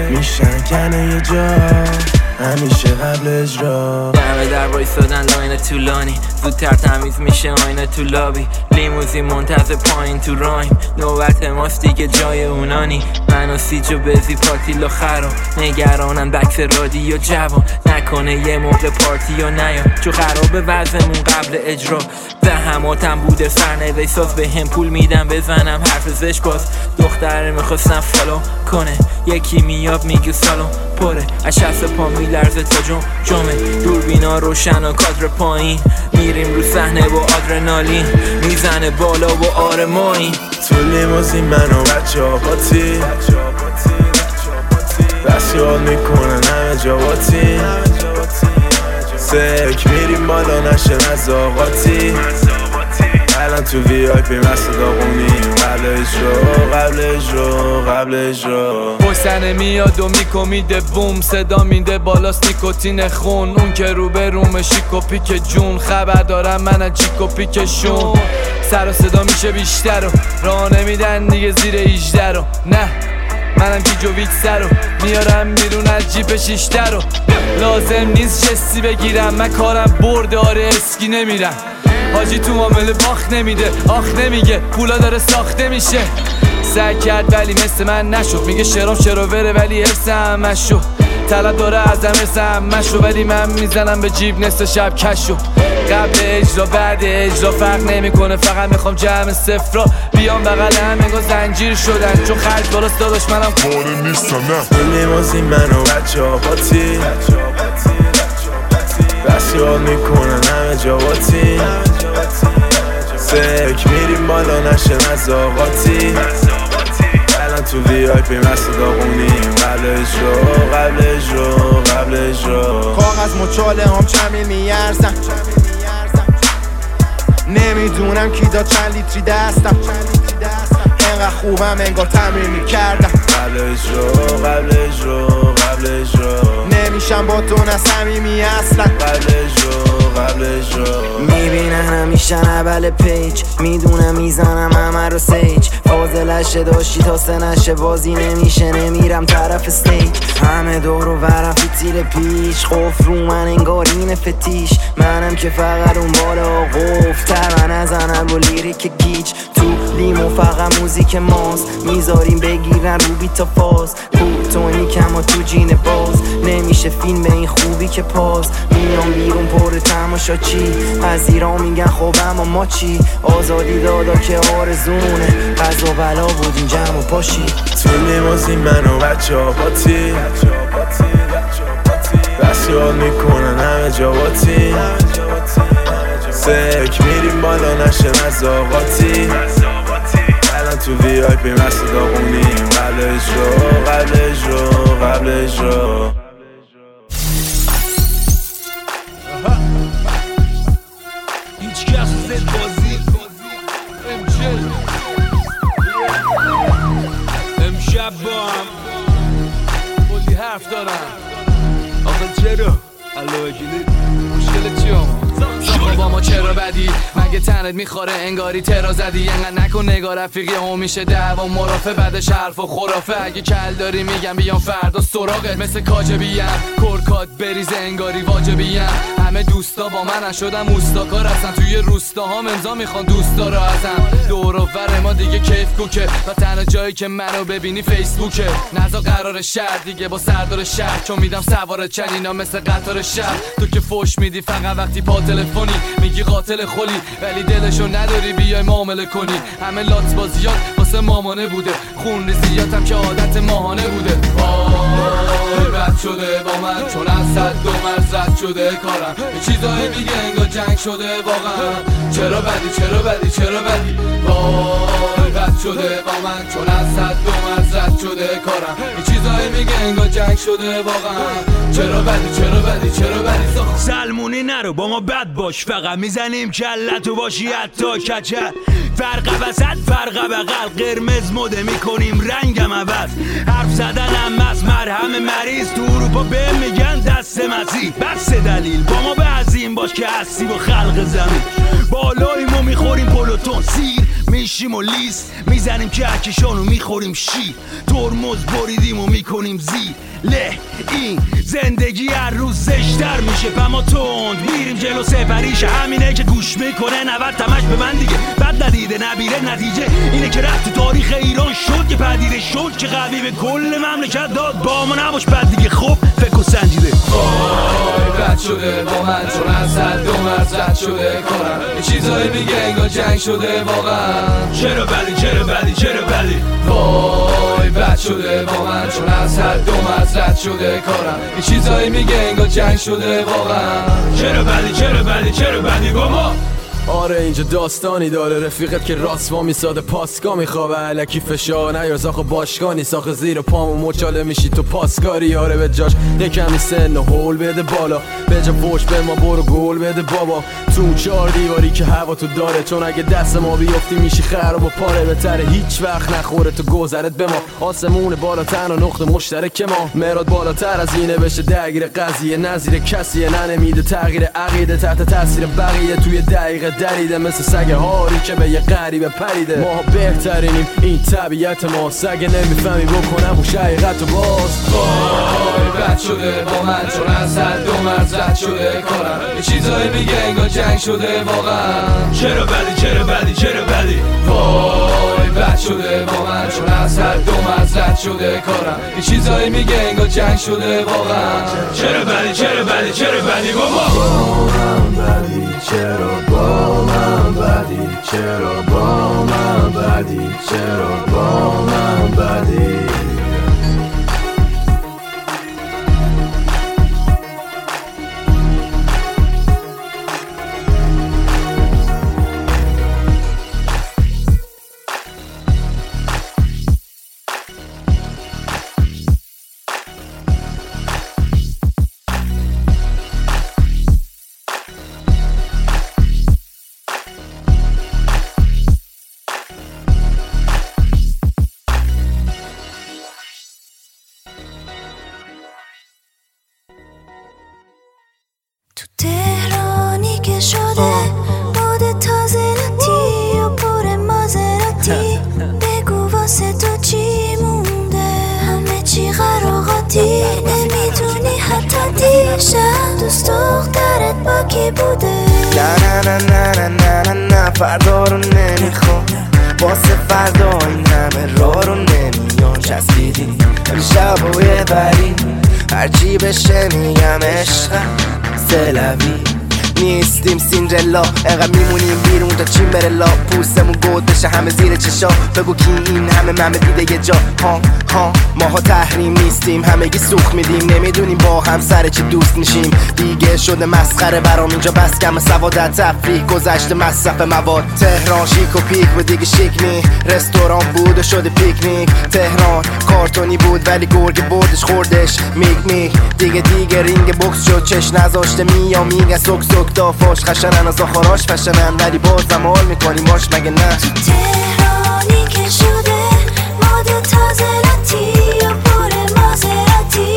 میشن کنه یه جا. همیشه قبل اجرا. دمه در وایستادن لاین طولانی. زودتر تمیز میشه آینه تو لابی لیموزین منتظر پایین تو رایم نوبت ماست دیگه جای اونانی. من و سیجو بزی پاتیلو خرا. نگرانن بکس رادیو جوان. نکنه یه موقع پارتی یا نیا. چو خراب وزمون قبل اجرا. زحماتم بوده سرنوشت ساز به هم پول میدم بزنم حرف زش باز. دختره می‌خواستم فالو کنه. یکی میاب میگه سالون پره. از شست پا میلرزه تا جم جمعه. دوربینا روشن و کادر پایین. میریم رو صحنه با آدرنالین. می‌زنه بالا و آرمایی تو لیموزین من و بچه ها پاتی بس یاد می‌کنن همه جا باتی سک میریم بالا نشه نزاقاتی الان تو وی آی پی مست داغونیم قبل اجرا قبل اجرا قبل اجرا پشتنه میاد و میکمیده بوم صدا میده بالاست نیکوتین خون. اون که رو به روم شیک و پیک جون. خبر دارم من از جیک و پیکشون سر و صدا میشه بیشتر و راه نمیدن دیگه زیر 18 رو. نه منم که جوویک سر رو میارم بیرون از جیپ شیشتر رو. لازم نیست جستی بگیرم من کارم برده آره اسکی نمیرم. حاجی تو معامله باخت نمیده آخ نمیگه پولا داره ساخته میشه. سعی کرد ولی مثل من نشد. میگه شرام شروره ولی حفظ همش شد طلب داره ازم حفظ همش رو ولی من می‌زنم به جیب نصف شب کشو قبل اجرا بعد اجرا. فرق نمی‌کنه. فقط می‌خوام جمع صفرا. بیام بغل همه زنجیر شدن. چون خرج بالاست داداش منم پاره نیستم نه. تو لیموزین من و بچه ها پاتی بس یاد می‌کنن همه جا باتی. سک میریم بالا نشه نزاقاتی الان تو وی آی پی مست داغونیم قبل اجرا قبل اجرا قبل اجرا کاغذ مچاله هم چمی میارزم. نمی‌دونم کی داد چند لیتری دستم. انقدر خوبم انگار تمرین می‌کردم. قبل اجرا قبل اجرا قبل اجرا نمیشم با تو نه صمیمی اصلا. قبل اجرا قبل اجرا می‌بینن همیشه اول پیج می‌دونم می‌زنم همه رو سیج فاضلشه داشتی تا سه نشه بازی نمیشه. نمیرم طرف استیج همه دور و برم تیر پیش قف رو من انگار این فتیش. منم که فقط اون بالا قفل من نزنم با لیریک گیج. تو لیمو فقط موزیک ماست. می‌ذاریم بگیرن رو بیتا فاز. پورتونیکم و تو جین باز. نمیشه فیلم این خوبی که پاس میام بیرون پر تم تماشا چی؟ ایران میگن خوبم و ما چی؟ آزادی دادا که آرزونه قضا بلا بودیم جمع پاشی. تو لیموزین من و بچه ها باتی دست یاد می‌کنن همه جا باتی سک میریم بالا نشه مزاقاتی. الان تو وی آی پی مست داغونیم قبل اجرا قبل اجرا قبل اجرا زد بازی امشب با هم. کلی حرف دارم. آخه چرا؟ علاوه مشکل چی آقا؟ با ما چرا بدی؟ مگه تنت می‌خوره؟ انگاری ترا زدی. انقدر نکن نگاه رفیقی هم میشه دعوا. مرافه بعدش حرف و خرافه. اگه کل داری میگم بیام فردا سراغت. مثل کاجبیم کرکات بریز انگاری واجبیم همه دوستا با من شدم اوستاکار هستن. توی روستا ها امضا می‌خوان. دوستا رو ازم. دور و بر ما دیگه کیف کوکه. و تنها جایی که منو ببینی فیسبوکه. نزا قرار شهر دیگه. با سردار شهر. چون میدم سوار چنینا مثل قطار شهر. تو که فوش میدی فقط وقتی پا تلفنی. میگی قاتل خلی ولی دلشو نداری. بیای معامله کنی. همه لات بازیات واسه مامانه بوده. خون ریزیاتم که عادت ماهانه بوده. وای بد شده با من چون از صد دو مرز شده کارم. یه چیزایی میگه انگار جنگ شده واقعا. چرا بدی چرا بدی چرا بدی؟ وای بد شده با من چون از صد دو مرز شده کارم. یه چیزایی میگه انگار جنگ شده واقعا. چرا بدی چرا بدی چرا بدی؟ سلمونی نرو با ما بد باش. فقط می‌زنیم کلتو باشی حتی کچل فرق وسط فرق بغل. قرمز مده می‌کنیم رنگم عوض. حرف زدنم از مرهم مریض. تو اروپا به میگن دست مسیح بس دلیل. با ما بعضیم باش که هستی با خلق زمین. بالای ما می‌خوریم پلوتون. سیر میشیم و لیست می‌زنیم کهکشان و می‌خوریم شیر ترمز بریدیم و می‌کنیم زیر له این زندگی هر روز زشتر میشه. پما تند میریم جلو سفریش همینه که گوش می‌کنه نود تمش به من دیگه. بد ندیده نبیره نتیجه اینه که رفت. تاریخ ایران شد که پدیده شد. که قوی به کل مملکت داد. با ما نباش بد دیگه. خب فکر و سنجیده وای بد شده با من چون از مرز رد شده کارم یه چیزایی میگه انگار جنگ شده واقعا. چرا بدی چرا بدی چرا بدی وای بد شده با من چون از حد رد شده کارم یه چیزایی میگه انگار جنگ شده واقعا. چرا بدی چرا بدی چرا بدی با ما آره اینجا داستانی داره. رفیقت که راست وا میساده پاسکا میخوابه. علکی فشار نیار زاخ باشگانی ساخ زیر پامو مچاله میشی تو پاسکاری. آره به جاش یکمی سن و هول بده بالا. به جا پشت به ما برو گل بده بابا. تو چهار دیواری که هوا تو داره. چون اگه دست ما بیفتی میشی خراب و پاره بهتره هیچ وقت نخوره تو گذرت به ما. آسمون بالاتر و نقطه مشترک ما. مراد بالاتر از اینه بشه درگیر قضیه. نظیر کسیه. ننمیده تغییر عقیده. تحت تاثیر بقیه. توی دقیقه دریده مثل سگ هاری که به یه غریبه پریده. ما بهترینیم این طبیعت ما. سگ نمی‌فهمی بکنم و شقیقت و باز. وای بد شده با من چون از حد دو مرز رد شده کارم. یه چیزایی میگه انگار جنگ شده واقعا. چرا بدی چرا بدی چرا بدی؟ وای بد شده با من چون از حد دو مرز رد شده کارم. یه چیزایی میگه انگار جنگ شده واقعا. چرا بدی چرا بدی چرا بدی؟ بابا. بدی. چرا با من بدی؟ چرا با من بدی؟ چرا با من بدی؟ بگو کی این همه ممه دیده یه جا. ها ها. ماها تحریم نیستیم همگی سوخ میدیم. نمی‌دونیم با هم سر چی دوست میشیم. دیگه شده مسخره برام اینجا بس کم سوادت تفریح گذشته مصرف مواد. تهران شیک و پیک و دیگه شیک نی. رستوران بود و شده پیکنیک. تهران کارتونی بود ولی گرگ بردش خوردش میگ میگ دیگه دیگه رینگ بوکس شد چش نذاشته میا میگه سک سک دافاش. خشنن از آخراش فشنن ولی بازم حال می‌کنیم باش مگه نه؟ که شده ماد تازه لطی و پر مازراتی.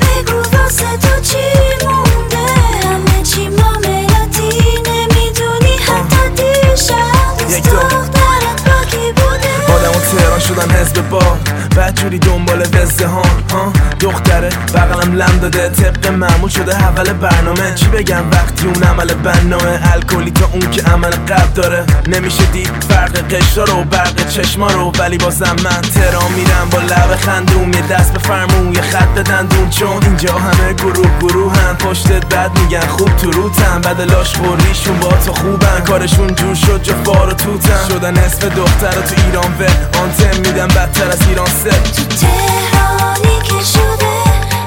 بگو واسه تو چی مونده؟ همه چی معاملاتی. نمی‌دونی حتی دیشب دو. دخترت با کی بوده. آدم و تهران شدم حزب با بعد جوری دنبال وزده ها؟ دختره بغلم لم داده طبق معمول شده اول برنامه. چی بگم؟ وقتی اون عمل بنامه الکلی تا اون که عمل قبل داره. نمیشه دید فرق قشرا رو برق چشما رو. ولی بازم من تهران میرم با لب خندوم یه دست به فرمون یه خط به دندون. چون اینجا همه گروه گروهن. پشتت بد میگن خوب تو روتن. بدلاش خوریشون با تو خوبن. کارشون جور شد جا فار و توتن. شدن اسم دختر تو ایران و آنتن میدن بدتر از ایران سه تهرانی که شده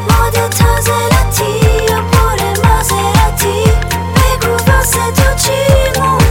ماد تازه لطی و پر تو چی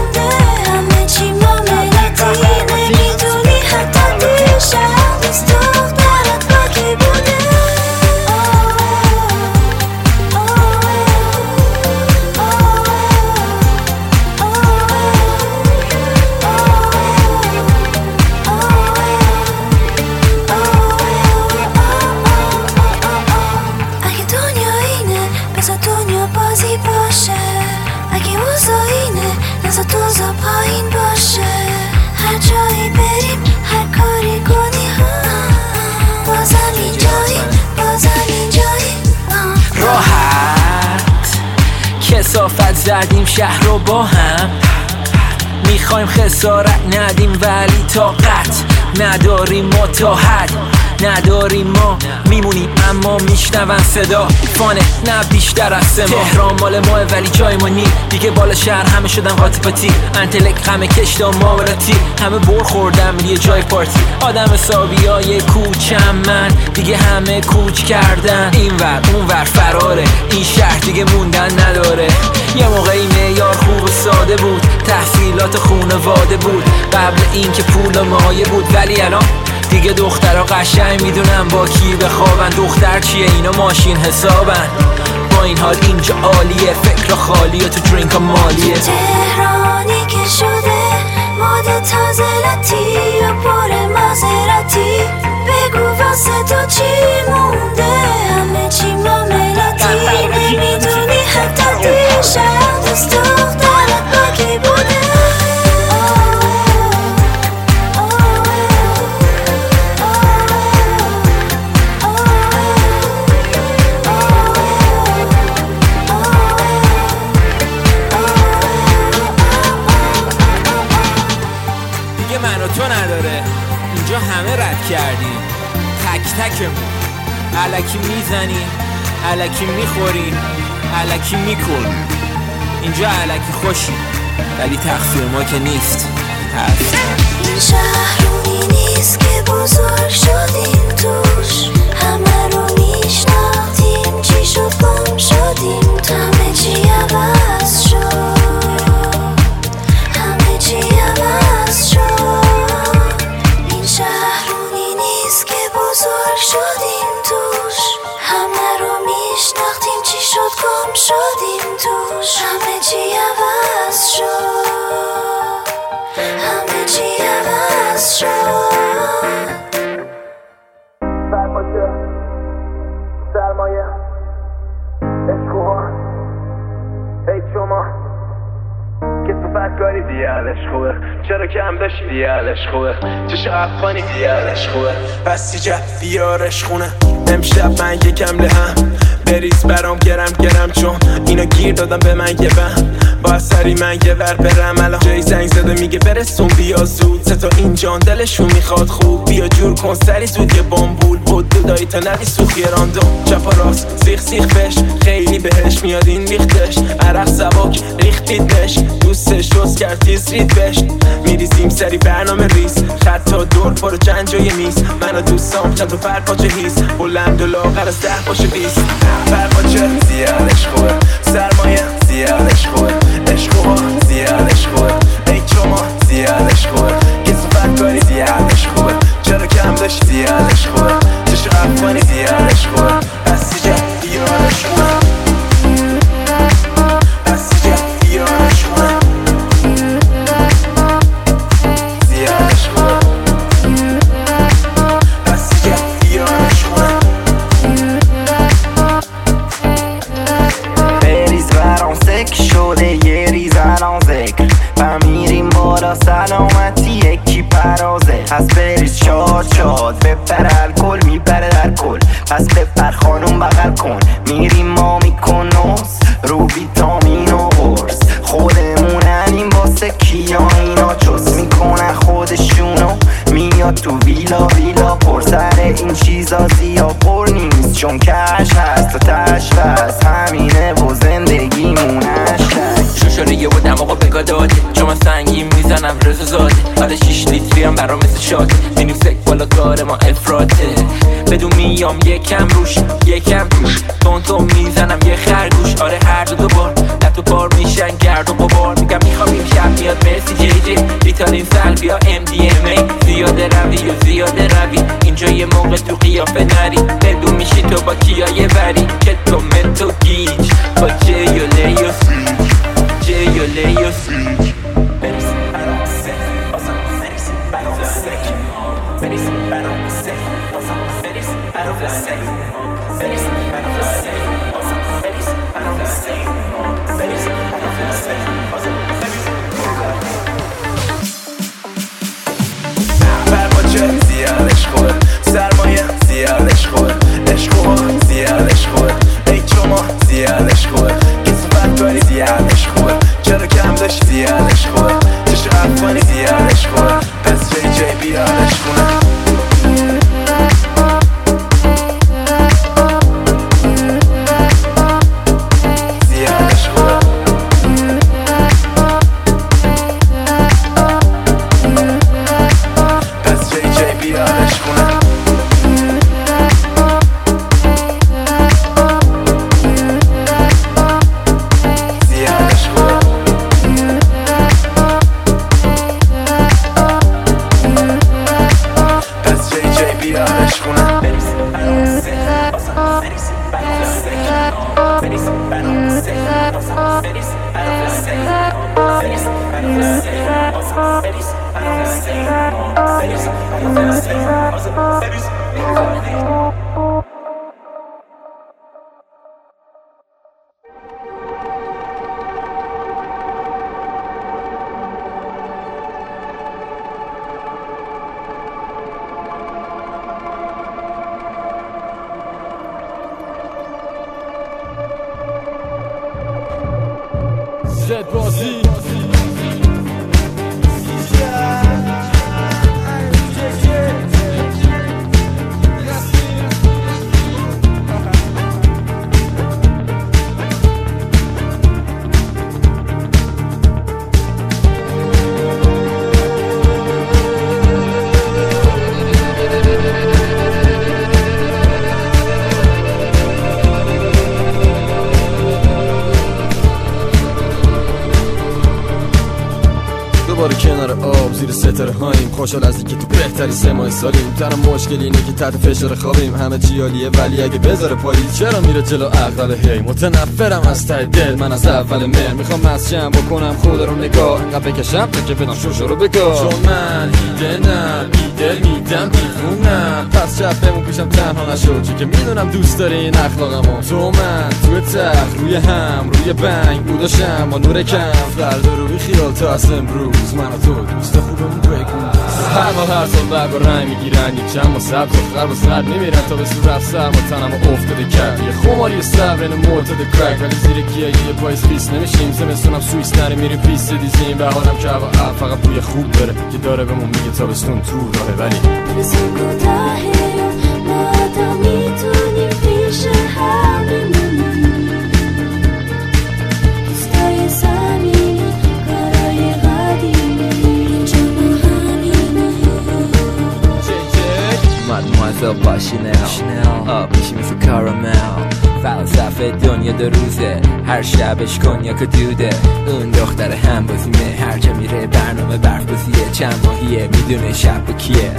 با هم. می‌خوایم خسارت ندیم ولی طاقت نداریم ما تا حد نداریم ما. میمونیم اما میشنون صدا. فانه نه بیشتر از سه ماه. تهران مال ماه ولی جای ما نی دیگه بالا شهر همه شدن قاطی پاتی انتلک همه کشتا ماوراتی همه بر خوردم یه جای پارتی. آدم حسابی های کوچم من. دیگه همه کوچ کردن. این ور اون ور فراره. این شهر دیگه موندن نداره. یه موقعی معیار خوب و ساده بود. تحصیلات خونواده بود. قبل اینکه پول و مایه بود. ولی الان دیگه دخترها قشنگ می‌دونم با کی بخوابن. دختر چیه؟ اینا ماشین حسابن. با این حال اینجا عالیه. فکر خالیه تو درینک مالیه. تهرانی که شده ماد تازه لطی و پر مازراتی. بگو واسه تو چی مونده؟ همه چی معاملاتی نمی‌دونی حتی دیشب دوست دخترت علکی می‌زنیم علکی می‌خوریم علکی می‌کنیم اینجا علکی خوشی ولی تقصیر ما که نیست. هست. این شهرونی نیست که بزرگ شدیم خونه امشب من یکم لهم. بریز برام گرم گرم چون اینا گیر دادم به من یه بهم. سری من یه ور برم. الان جای زنگ زده میگه برسون بیا زود. سه این جان دلشون می‌خواد خوب. بیا جور کن سری زود یه بامبول. بود دودایی تا نبی سوخی راندو چپ و راست سیخ سیخ بش خیلی بهش میاد این ریختش عرق سبک ریختیدش دوستش شست کرد تیز رید بش میریزیم سری برنامه ریس خط تا دور پر چند جای من و دوستام چند تا پر پاچه هیس بلند و لاغر از ده باشه بیست. پر پاچه زیادش خوبه. سرمایه زیادش خوبه. عشق خوبه زیادش خوبه ای چما میام یکم روش یکم توش تون تون می‌زنم یه خرگوش. آره هر دو دوبار تو بار میشن گرد و غبار. میگم می‌خوام این شب میاد مرسی جی جی. ریتالین سلبیا ام دی ام ای. زیاده روی و زیاده روی. اینجا یه موقع تو قیافه نری. بدون میشی تو با کیای بری. که تو متو گیج. با جیوله و سیج. جیوله و سیج. زیادش خوبه سرمایه زیادش خوبه عشق تحت فشار خوابیم. همه چی عالیه ولی اگه بذاره پاییز چرا میره جلو عقل هی؟ متنفرم از ته دل من از اول مر می‌خوام مسجم بکنم. خود رو نگاه انقدر بکشم تا که بدان شوشو رو بگاه. چون من ایده نه بیدل میدم دیوونم پس شب بمون پیشم تنها نشو. چون که می‌دونم دوست داری این اخلاقمو. تو من توی تخت روی هم روی بنگ بوداشم. با نور کم. فردا رو خیال تا از امروز. من و تو دوست خوبمون بگو. هر ما هر سال برگ رنگ می‌گیرن یک چند ما سبز و خرب و سرد میمیرن تا به صورت سر ما تنم افتاده کرد. یه خمار ماری صبر موت د کرک ولی زیر گیاهی پایز خیس نمیشیم. زمستونم سوئیس نره میریم پیس دیزیم. بهارم که هوا فقط بوی خوب داره که داره بهمون میگه تابستون تو راهه. ولی Mademoiselle با شینل آب میشی مثل کارامل فلسفه دنیا دو روزه. هر شبش کنیاک دوده اون دختر هم بازیمه هر جا میره برنامه برف بازیه چند ماهیه؟ می‌دونه شب کیه.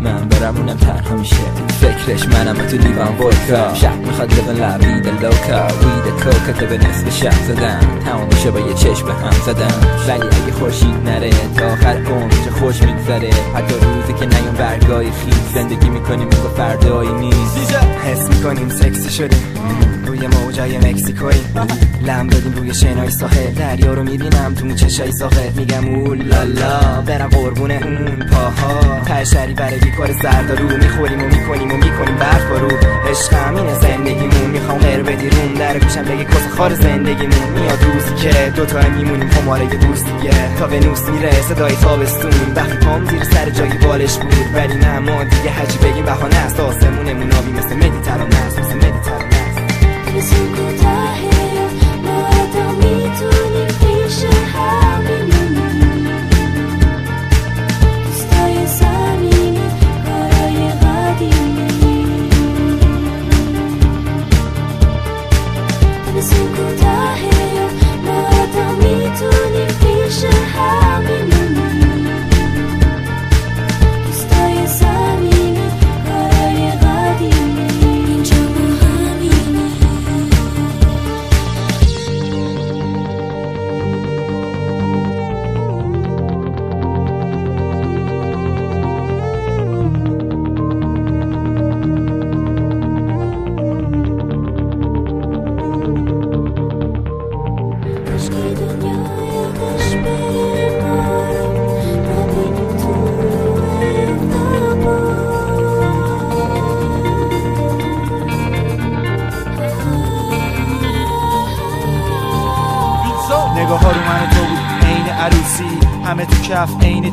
من برم اونم تنها میشه. فکرش منم تو لیوان ودکا شب می‌خواد لبن لبید لوکا. وید کوکا که به نصف شب زدن. تمام میشه با یه چشم هم زدن. ولی اگه خورشید نره تا آخر عمر چه خوش میگذره. حتی روزی که نیون برگای خیز زندگی می‌کنیم مثل فردایی نیست. حس می‌کنیم سکسی شده. روی موجای مکسیکوی لم دادیم روی شنای ساحل دریا رو می‌بینم تو چشای ساحل میگم اولالا برم قربونه اون پاها. تشری برای بیکار زردارو می‌خوریم و می‌کنیم و می‌کنیم برف بارو عشق همینه زندگیمون. می‌خوام غیر بدی روم. در گوشم بگی کس خار زندگیمون. میاد روزی که دوتا میمونیم خماره دوستیه تا به نوس میره صدای تابستون. وقتی پام زیر سر جایی بالش بود. ولی نه ما دیگه حجی بگیم بهانه است. آسمونمون آبی مثل مدیترانه است مثل مدیترانه نگاه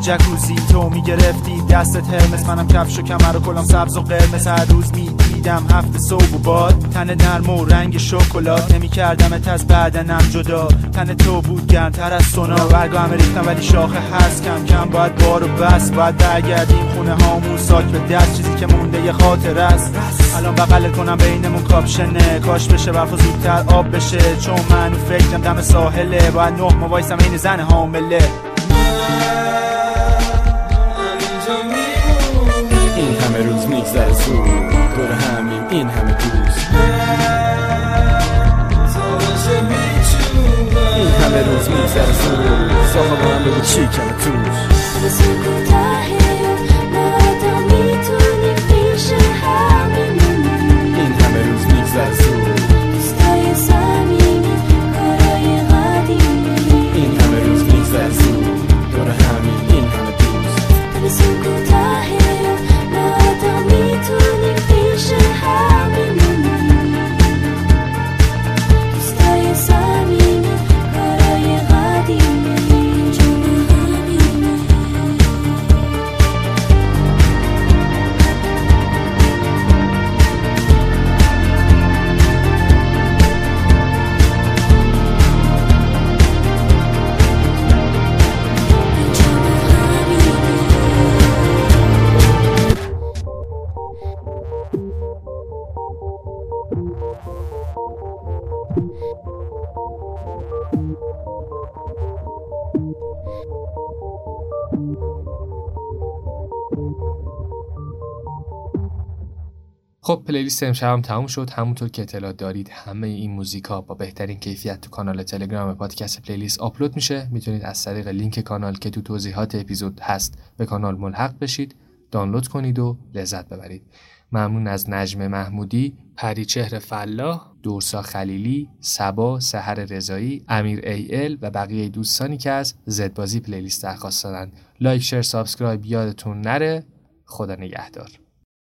جکوزی تو می‌گرفتی. دستت هرمس منم کفش و کمر و کلام سبز و قرمز. هر روز می‌دیدم هفته صبح و باد. تن نرم و رنگ شکلات. نمیکردمت از بدنم جدا. تن تو بود گرمتر از سونا. برگا همه ریختم ولی شاخه هست. کم کم باید بار و بس. باید برگردیم خونه هامون. ساک به دست. چیزی که مونده یه خاطر است. الان بغل کنم بینمون کاپشنه. کاش بشه برف زودتر آب بشه. چون من فکرم دم ساحله. باید نه ما این زن حامله. روز میگذره زود دور همیم این همه دوست. این همه روز میگذره زود ساخه با هم بگو چی کمه توش playlist امشب هم تموم شد همونطور که اطلاع دارید همه این موزیک ها با بهترین کیفیت تو کانال تلگرام پادکست playlist آپلود میشه می‌تونید از طریق لینک کانال که تو توضیحات اپیزود هست به کانال ملحق بشید دانلود کنید و لذت ببرید ممنون از نجم محمودی، پریچهر فلاح، دورسا خلیلی، سبا، سحر رضایی، امیر ای ال و بقیه دوستانی که از زدبازی playlist درخواست دادن. like، share، subscribe یادتون نره. خدا نگهدار.